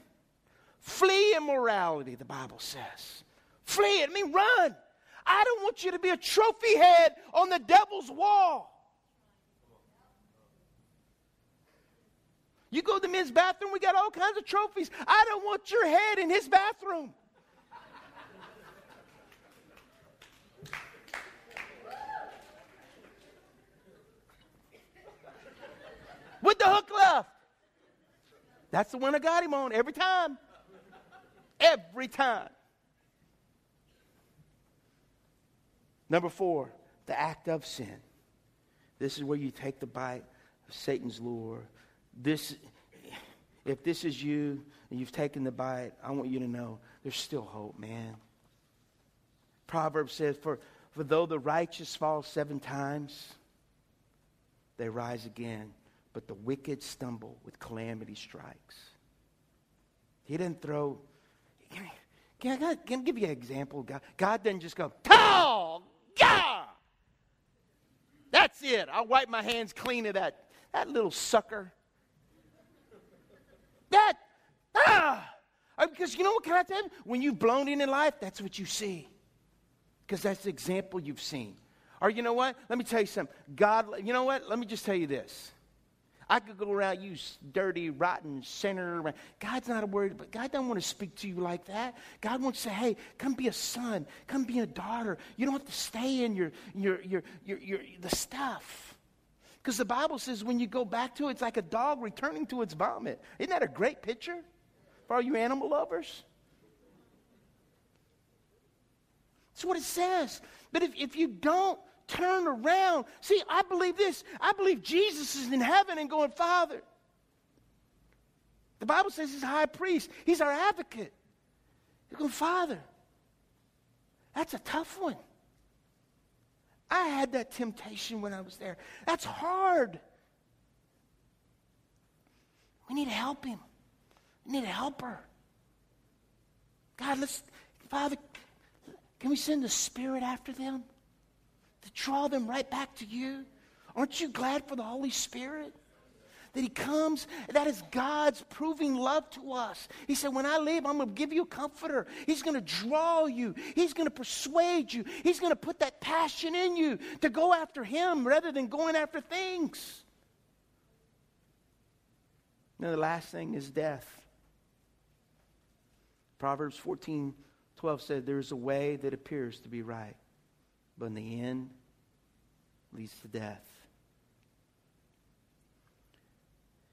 Flee immorality, the Bible says. Flee. It means run. I don't want you to be a trophy head on the devil's wall. You go to the men's bathroom, we got all kinds of trophies. I don't want your head in his bathroom. With the hook left. That's the one I got him on every time. Every time. Number four, the act of sin. This is where you take the bite of Satan's lure. This, if this is you and you've taken the bite, I want you to know there's still hope, man. Proverbs says, for, for though the righteous fall seven times, they rise again, but the wicked stumble with calamity strikes. He didn't throw. Can I, can I give you an example? God, God didn't just go, oh, God! That's I'll wipe my hands clean of that, that little sucker. That, ah! Because you know what can I tell you? When you've blown in in life, that's what you see. Because that's the example you've seen. Or you know what? Let me tell you something. God, you know what? Let me just tell you this. I could go around you dirty, rotten sinner. God's not worried, but God doesn't want to speak to you like that. God wants to say, hey, come be a son, come be a daughter. You don't have to stay in your your your your, your the stuff. Because the Bible says when you go back to it, it's like a dog returning to its vomit. Isn't that a great picture for all you animal lovers? That's what it says. But if, if you don't turn around. See, I believe this. I believe Jesus is in heaven and going, Father. The Bible says he's high priest, he's our advocate. You're going, Father. That's a tough one. I had that temptation when I was there. That's hard. We need to help him. We need a helper. God, let's, Father, can we send the Spirit after them? To draw them right back to you? Aren't you glad for the Holy Spirit? That He comes, that is God's proving love to us. He said, When I leave, I'm going to give you a comforter. He's going to draw you, He's going to persuade you, He's going to put that passion in you to go after Him rather than going after things. Now, the last thing is death. Proverbs 14 12 said, There's a way that appears to be right, but in the end, leads to death.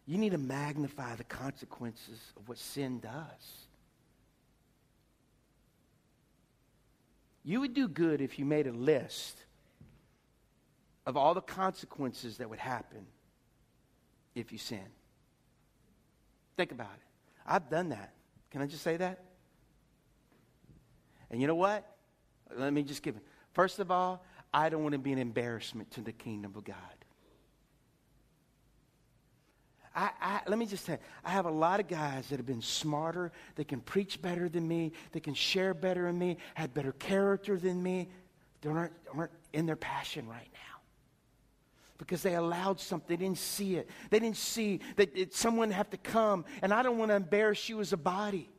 You need to magnify the consequences of what sin does. You would do good if you made a list of all the consequences that would happen if you sin. Think about it. I've done that. Can I just say that? And you know what? Let me just give it. First of all, I don't want to be an embarrassment to the kingdom of God. I, I, let me just say, I have a lot of guys that have been smarter, that can preach better than me, that can share better than me, had better character than me. They aren't, aren't in their passion right now because they allowed something. They didn't see it. They didn't see that it, someone have to come, and I don't want to embarrass you as a body.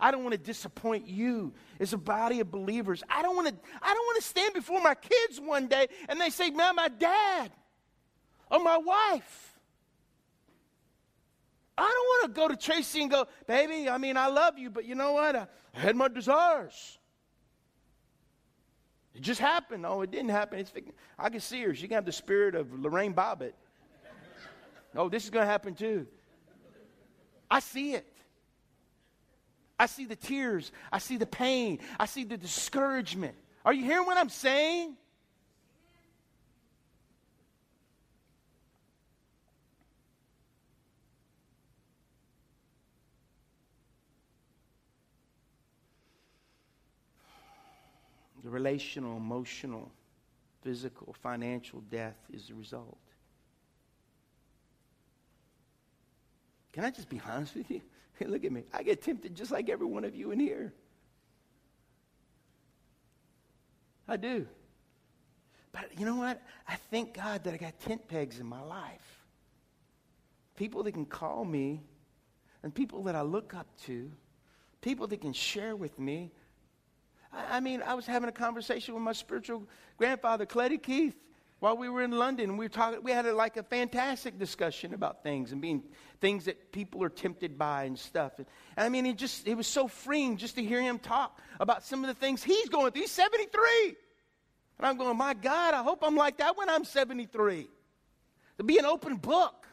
I don't want to disappoint you as a body of believers. I don't want to, I don't want to stand before my kids one day and they say, Man, my dad or my wife. I don't want to go to Tracy and go, Baby, I mean, I love you, but you know what? I, had my desires. It just happened. Oh, it didn't happen. It's, I can see her. She can have the spirit of Lorena Bobbitt. oh, this is going to happen too. I see it. I see the tears. I see the pain. I see the discouragement. Are you hearing what I'm saying? The relational, emotional, physical, financial death is the result. Can I just be honest with you? Hey, look at me. I get tempted just like every one of you in here. I do. But you know what? I thank God that I got tent pegs in my life. People that can call me, and people that I look up to, people that can share with me. I, I mean, I was having a conversation with my spiritual grandfather, Cleddie Keith, while we were in London. We were talking, we had a, like a fantastic discussion about things and being things that people are tempted by and stuff. And, I mean, it just, it was so freeing just to hear him talk about some of the things he's going through. He's 73. And I'm going, my God, I hope I'm like that when I'm 73. To be an open book.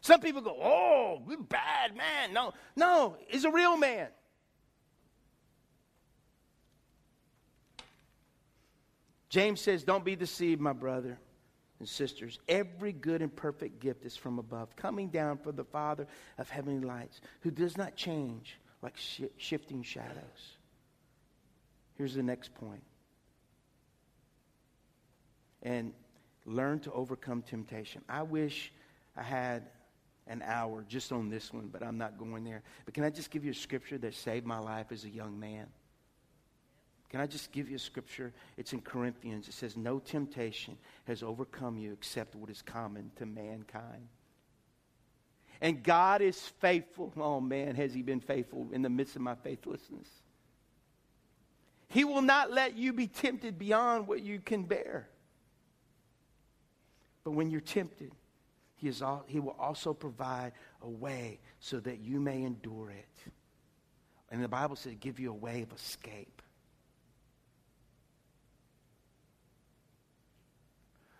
Some people go, oh, bad man. No, no, he's a real man. James says, Don't be deceived, my brother and sisters. Every good and perfect gift is from above, coming down from the Father of heavenly lights, who does not change like sh- shifting shadows. Here's the next point. And learn to overcome temptation. I wish I had an hour just on this one, but I'm not going there. But can I just give you a scripture that saved my life as a young man? Can I just give you a scripture? It's in Corinthians. It says, No temptation has overcome you except what is common to mankind. And God is faithful. Oh man, has He been faithful in the midst of my faithlessness? He will not let you be tempted beyond what you can bear. But when you're tempted, he, is all, he will also provide a way so that you may endure it. And the Bible says, give you a way of escape.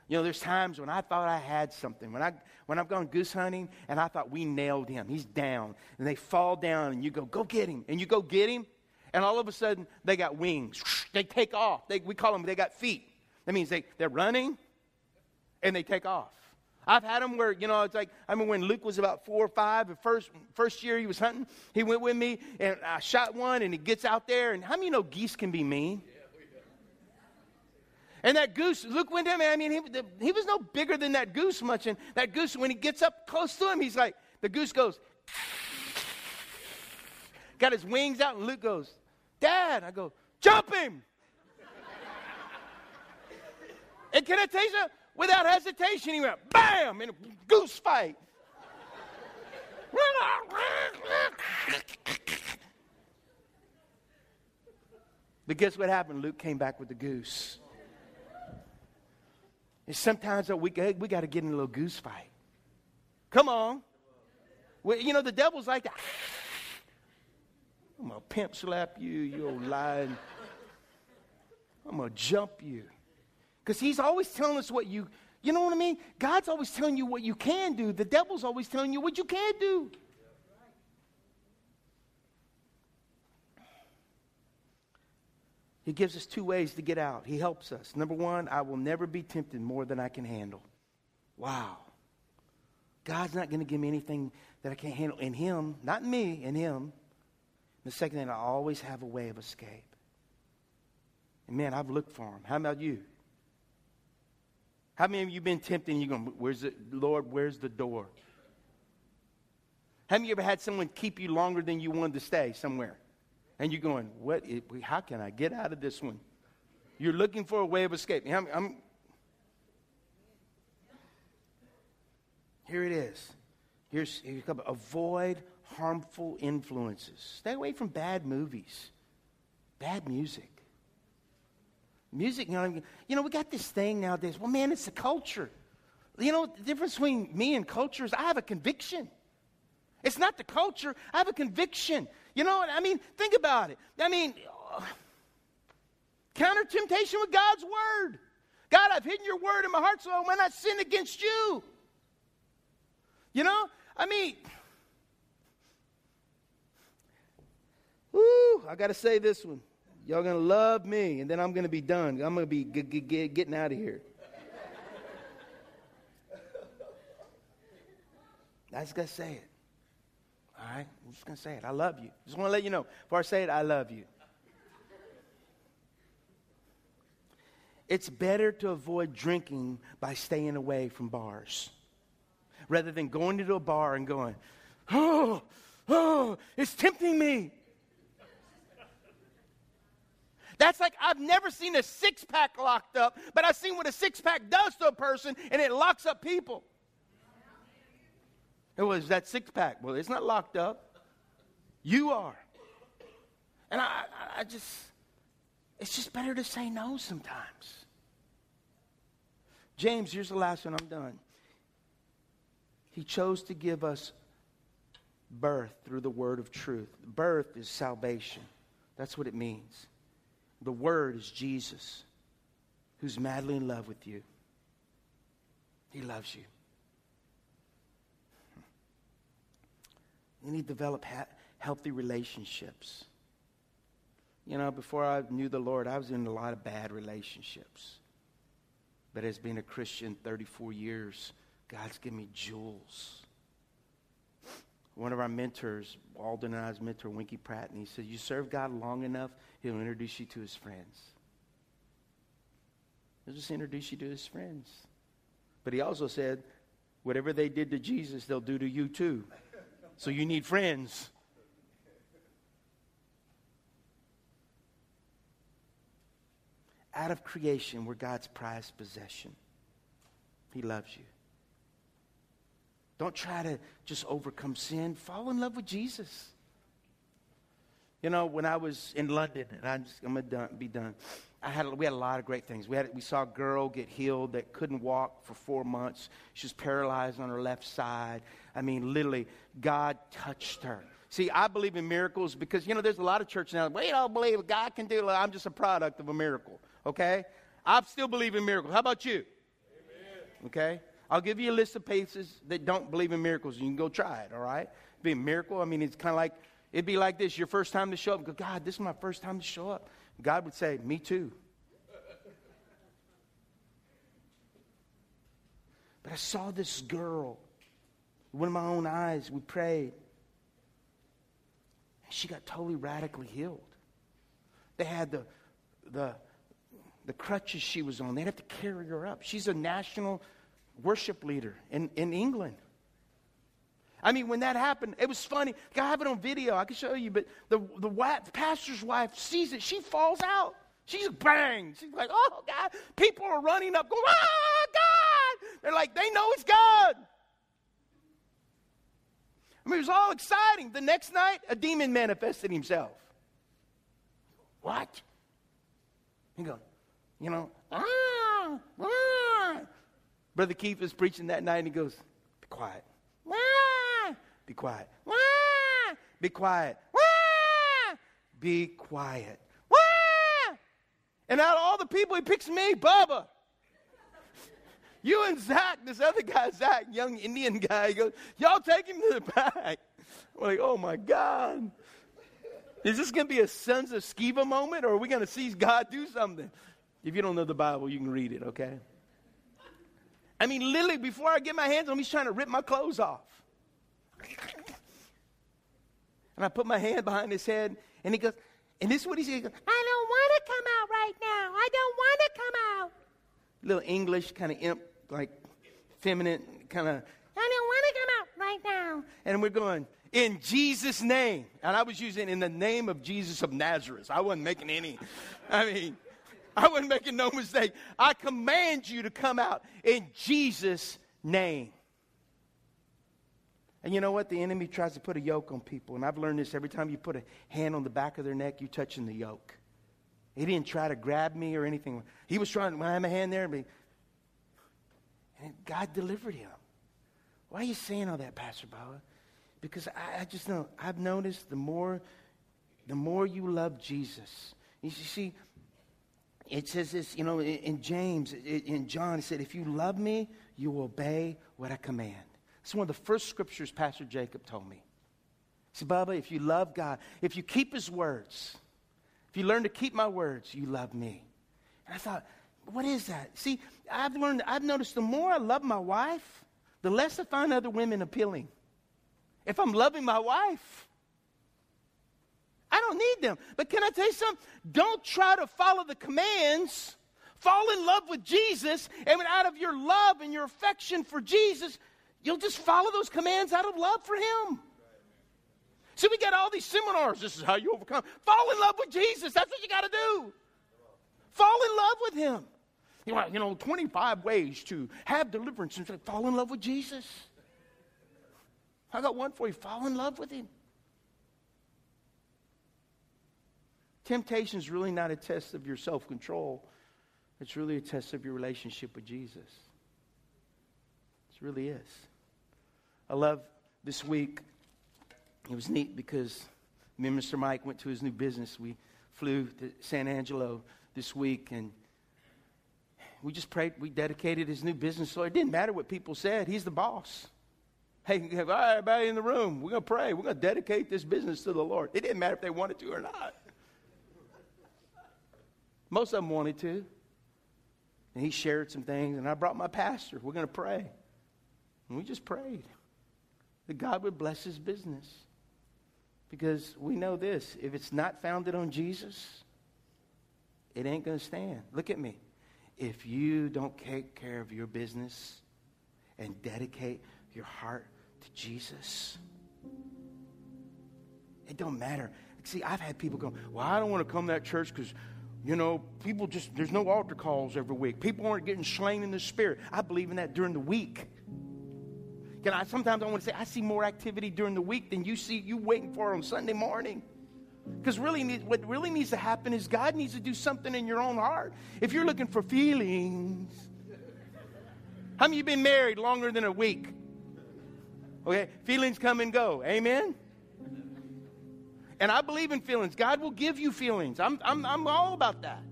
You know, there's times when I thought I had something. When, I, when I've gone goose hunting and I thought we nailed him, he's down. And they fall down and you go, go get him. And you go get him, and all of a sudden they got wings. They take off. They, we call them, they got feet. That means they, they're running and they take off. I've had them where, you know, it's like, I mean, when Luke was about four or five, the first, first year he was hunting, he went with me and I shot one and he gets out there. And how many know geese can be mean? And that goose, Luke went down, I mean, he, the, he was no bigger than that goose much. And that goose, when he gets up close to him, he's like, the goose goes, got his wings out, and Luke goes, Dad, I go, jump him. and can I tell you? Without hesitation, he went, bam, in a goose fight. but guess what happened? Luke came back with the goose. And sometimes we, we got to get in a little goose fight. Come on. Well, you know, the devil's like that. I'm going to pimp slap you, you old lying. I'm going to jump you. Because he's always telling us what you, you know what I mean? God's always telling you what you can do. The devil's always telling you what you can't do. He gives us two ways to get out. He helps us. Number one, I will never be tempted more than I can handle. Wow. God's not going to give me anything that I can't handle in Him, not in me, in Him. The second thing, I always have a way of escape. And man, I've looked for Him. How about you? How many of you been tempted and you're going, where's the, Lord, where's the door? Have you ever had someone keep you longer than you wanted to stay somewhere? And you're going, what? Is, how can I get out of this one? You're looking for a way of escape. I'm, I'm, here it is. Here's, here's a couple. avoid harmful influences. Stay away from bad movies, bad music. Music, you know, you know, we got this thing nowadays. Well, man, it's the culture. You know, the difference between me and culture is I have a conviction. It's not the culture, I have a conviction. You know what? I mean, think about it. I mean, counter temptation with God's word. God, I've hidden your word in my heart so I might not sin against you. You know? I mean, whoo, I got to say this one. Y'all going to love me, and then I'm going to be done. I'm going to be g- g- g- getting out of here. I just got to say it. All right? I'm just going to say it. I love you. Just want to let you know. Before I say it, I love you. It's better to avoid drinking by staying away from bars rather than going into a bar and going, oh, oh, it's tempting me. That's like I've never seen a six pack locked up, but I've seen what a six pack does to a person, and it locks up people. It was that six pack. Well, it's not locked up. You are. And I, I, just, It's just better to say no sometimes. James, here's the last one, I'm done. He chose to give us birth through the word of truth. Birth is salvation. That's what it means. The word is Jesus, who's madly in love with you. He loves you. You need to develop ha- healthy relationships. You know, before I knew the Lord, I was in a lot of bad relationships. But as being a Christian 34 years, God's given me jewels. One of our mentors, Walden and I's mentor, Winkie Pratt, and he said, You serve God long enough, he'll introduce you to his friends. He'll just introduce you to his friends. But he also said, Whatever they did to Jesus, they'll do to you too. So you need friends. Out of creation, we're God's prized possession. He loves you. Don't try to just overcome sin. Fall in love with Jesus. You know, when I was in London, and I'm, just, I'm going to be done, I had, we had a lot of great things. We, had, we saw a girl get healed that couldn't walk for four months. She was paralyzed on her left side. I mean, literally, God touched her. See, I believe in miracles because, you know, there's a lot of churches now, we don't believe God can do it. I'm just a product of a miracle, okay? I still believe in miracles. How about you? Amen. Okay? I'll give you a list of places that don't believe in miracles. You can go try it, all right? Be a miracle. I mean, it's kind of like, it'd be like this your first time to show up. Go, God, this is my first time to show up. God would say, Me too. But I saw this girl. With my own eyes, we prayed. And she got totally radically healed. They had the, the, the crutches she was on, they'd have to carry her up. She's a national worship leader in, in England. I mean, when that happened, it was funny. I have it on video. I can show you. But the, the, wife, pastor's wife sees it. She falls out. She's bang. She's like, oh, God. People are running up, going, ah, God. They're like, they know it's God. I mean, it was all exciting. The next night, a demon manifested himself. What? He goes, you know, ah, ah. Brother Keith was preaching that night and he goes, Be quiet. Wah! Be quiet. Wah! Be quiet. Wah! Be quiet. Wah! And out of all the people, he picks me, Bubba. You and Zach, this other guy, Zach, young Indian guy, he goes, Y'all take him to the back. We're like, Oh my God. Is this going to be a Sons of Sceva moment, or are we going to see God do something? If you don't know the Bible, you can read it, okay? I mean, literally, before I get my hands on him, he's trying to rip my clothes off. And I put my hand behind his head, and he goes, and this is what he said. He goes, I don't want to come out right now. I don't want to come out. Little English, kind of imp, like feminine, kind of, I don't want to come out right now. And we're going, in Jesus' name. And I was using in the name of Jesus of Nazareth. I wasn't making any, I mean, I wasn't making no mistake. I command you to come out in Jesus' name. And you know what? The enemy tries to put a yoke on people. And I've learned this every time you put a hand on the back of their neck, you're touching the yoke. He didn't try to grab me or anything. He was trying, to had my hand there, and be, and God delivered him. Why are you saying all that, Pastor Baba? Because I, I just know, I've noticed the more, the more you love Jesus. You see, it says this, you know, in James, in John, it said, if you love me, you will obey what I command. It's one of the first scriptures Pastor Jacob told me. He said, Baba, if you love God, if you keep his words, if you learn to keep my words, you love me. And I thought, what is that? See, I've learned, I've noticed the more I love my wife, the less I find other women appealing. If I'm loving my wife, I don't need them. But can I tell you something? Don't try to follow the commands. Fall in love with Jesus, and out of your love and your affection for Jesus, you'll just follow those commands out of love for Him. See, we got all these seminars. This is how you overcome. Fall in love with Jesus. That's what you got to do. Fall in love with Him. You know, you know, 25 ways to have deliverance and fall in love with Jesus. I got one for you. Fall in love with Him. Temptation is really not a test of your self control, it's really a test of your relationship with Jesus. It really is. I love this week. It was neat because me and Mr. Mike went to his new business. We flew to San Angelo this week and we just prayed, we dedicated his new business. So it didn't matter what people said. He's the boss. Hey, everybody in the room, we're going to pray. We're going to dedicate this business to the Lord. It didn't matter if they wanted to or not. Most of them wanted to. And he shared some things, and I brought my pastor. We're going to pray. And we just prayed that God would bless his business. Because we know this if it's not founded on Jesus, it ain't going to stand. Look at me. If you don't take care of your business and dedicate your heart to Jesus, it don't matter. See, I've had people go, Well, I don't want to come to that church because you know, people just, there's no altar calls every week. People aren't getting slain in the spirit. I believe in that during the week. Can I, sometimes I want to say, I see more activity during the week than you see, you waiting for on Sunday morning. Because really, what really needs to happen is God needs to do something in your own heart. If you're looking for feelings, how many you been married longer than a week? Okay, feelings come and go. Amen? And I believe in feelings. God will give you feelings. I'm, I'm, I'm all about that.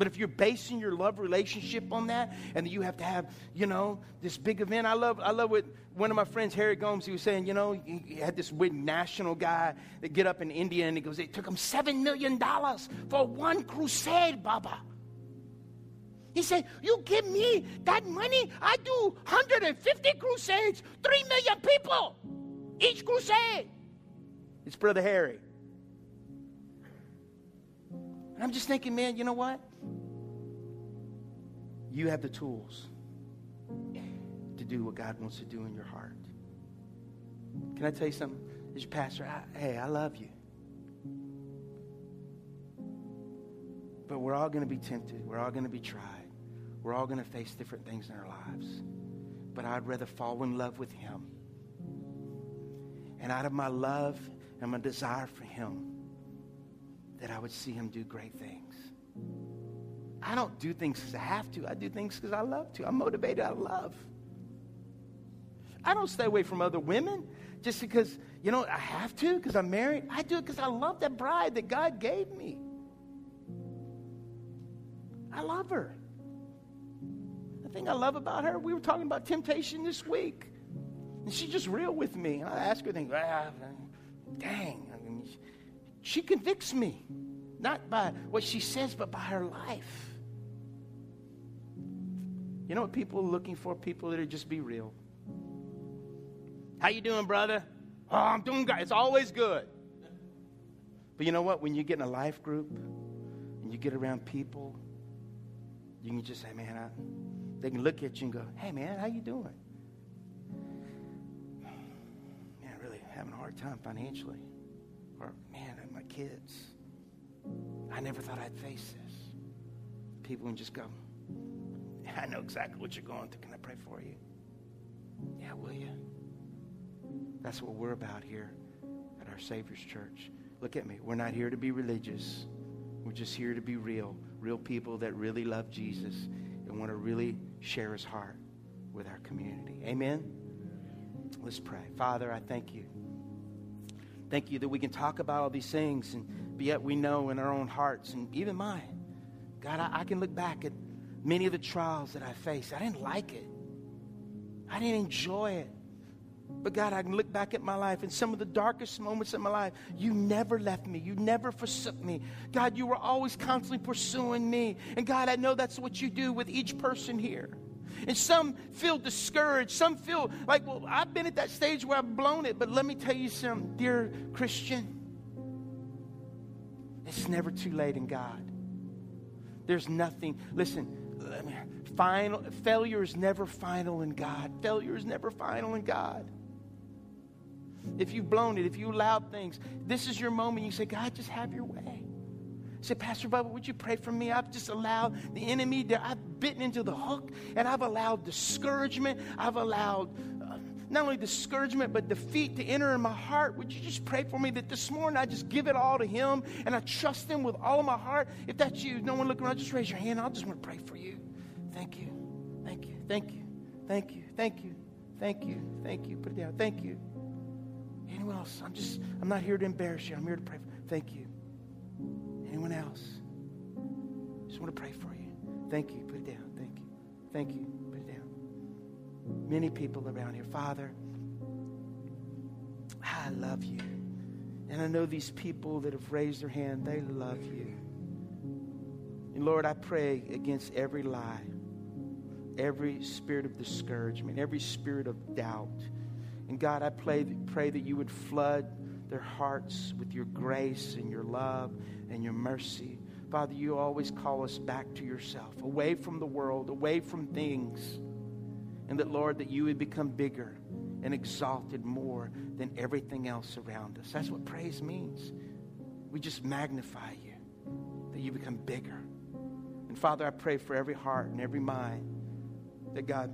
But if you're basing your love relationship on that, and you have to have, you know, this big event, I love, I love what one of my friends, Harry Gomes, he was saying, you know, he had this weird national guy that get up in India, and he goes, it took him seven million dollars for one crusade, Baba. He said, You give me that money, I do 150 crusades, 3 million people each crusade. It's Brother Harry. And I'm just thinking, man, you know what? You have the tools to do what God wants to do in your heart. Can I tell you something? As your pastor, I, hey, I love you. But we're all going to be tempted. We're all going to be tried. We're all going to face different things in our lives. But I'd rather fall in love with Him. And out of my love and my desire for Him, that I would see Him do great things. I don't do things because I have to. I do things because I love to. I'm motivated out of love. I don't stay away from other women just because, you know, I have to because I'm married. I do it because I love that bride that God gave me. I love her. The thing I love about her, we were talking about temptation this week. And she's just real with me. And I ask her things, ah, dang, I mean, she convicts me, not by what she says, but by her life. You know what people are looking for? People that just be real. How you doing, brother? Oh, I'm doing good. It's always good. But you know what? When you get in a life group and you get around people, you can just say, man, I, they can look at you and go, hey, man, how you doing? Man, really having a hard time financially or man, my kids. I never thought I'd face this. People can just go, I know exactly what you're going through. Can I pray for you? Yeah, will you? That's what we're about here at our Savior's church. Look at me. We're not here to be religious. We're just here to be real. Real people that really love Jesus and want to really share his heart with our community. Amen? Let's pray. Father, I thank you. Thank you that we can talk about all these things, and yet we know in our own hearts, and even mine, God, I, I can look back at many of the trials that I faced. I didn't like it, I didn't enjoy it. But God, I can look back at my life and some of the darkest moments in my life, you never left me. You never forsook me. God, you were always constantly pursuing me. And God, I know that's what you do with each person here. And some feel discouraged. Some feel like, well, I've been at that stage where I've blown it. But let me tell you something, dear Christian. It's never too late in God. There's nothing. Listen, final failure is never final in God. Failure is never final in God. If you've blown it, if you allowed things, this is your moment. You say, God, just have your way. Say, Pastor Bubba, would you pray for me? I've just allowed the enemy, to, I've bitten into the hook, and I've allowed discouragement. I've allowed not only discouragement, but defeat to enter in my heart, would you just pray for me that this morning I just give it all to Him and I trust Him with all of my heart? If that's you, no one looking around, just raise your hand. I just want to pray for you. Thank you. Thank you. Thank you. Thank you. Thank you. Thank you. Thank you. Put it down. Thank you. Anyone else? I'm just, I'm not here to embarrass you. I'm here to pray. For, thank you. Anyone else? Just want to pray for you. Thank you. Put it down. Thank you. Thank you. Many people around here. Father, I love you. And I know these people that have raised their hand, they love you. And Lord, I pray against every lie, every spirit of discouragement, every spirit of doubt. And God, I pray, pray that you would flood their hearts with your grace and your love and your mercy. Father, you always call us back to yourself, away from the world, away from things. And that, Lord, that you would become bigger and exalted more than everything else around us. That's what praise means. We just magnify you, that you become bigger. And Father, I pray for every heart and every mind that God,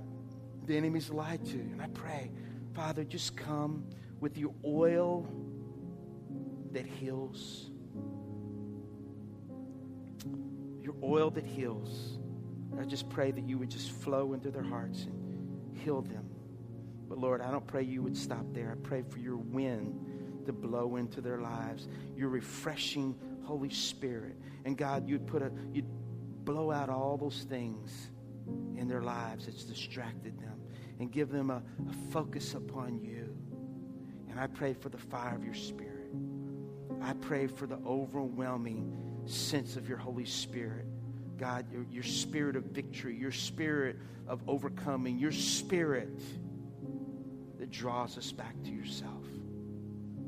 the enemy's lied to. And I pray, Father, just come with your oil that heals. Your oil that heals. I just pray that you would just flow into their hearts and heal them. But Lord, I don't pray you would stop there. I pray for your wind to blow into their lives, your refreshing Holy Spirit. And God, you'd put a you'd blow out all those things in their lives that's distracted them and give them a, a focus upon you. And I pray for the fire of your spirit. I pray for the overwhelming sense of your Holy Spirit. God, your, your spirit of victory, your spirit of overcoming, your spirit that draws us back to yourself.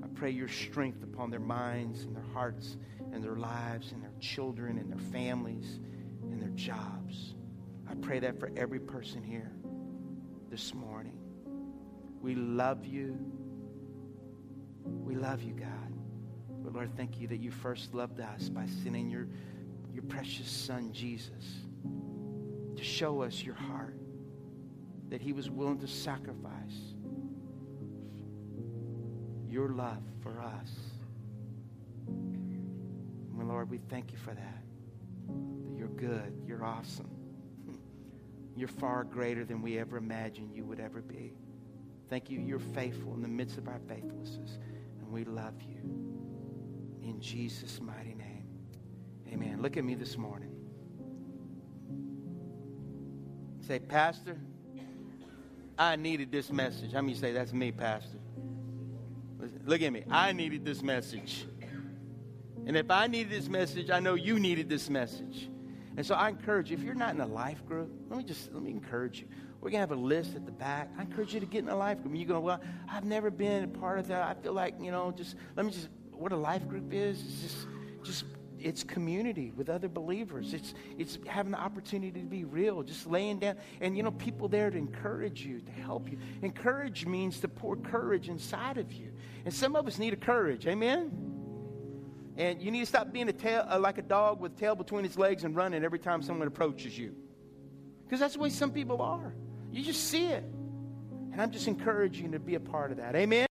I pray your strength upon their minds and their hearts and their lives and their children and their families and their jobs. I pray that for every person here this morning. We love you. We love you, God. But Lord, thank you that you first loved us by sending your, your precious Son, Jesus, to show us your heart, that he was willing to sacrifice your love for us. And Lord, we thank you for that. That you're good, you're awesome. You're far greater than we ever imagined you would ever be. Thank you, you're faithful in the midst of our faithlessness, and we love you. In Jesus' mighty name. Amen. Look at me this morning. Say, Pastor, I needed this message. How many say, That's me, Pastor? Look at me. I needed this message. And if I needed this message, I know you needed this message. And so I encourage you, if you're not in a life group, let me just let me encourage you. We're gonna have a list at the back. I encourage you to get in a life group. You go, well, I've never been a part of that. I feel like, you know, just let me just what a life group is, is just just it's community with other believers. It's it's having the opportunity to be real, just laying down, and you know, people there to encourage you, to help you. Encourage means to pour courage inside of you, and some of us need a courage. Amen. And you need to stop being a tail, uh, like a dog with tail between its legs and running every time someone approaches you, because that's the way some people are. You just see it, and I'm just encouraging you to be a part of that. Amen.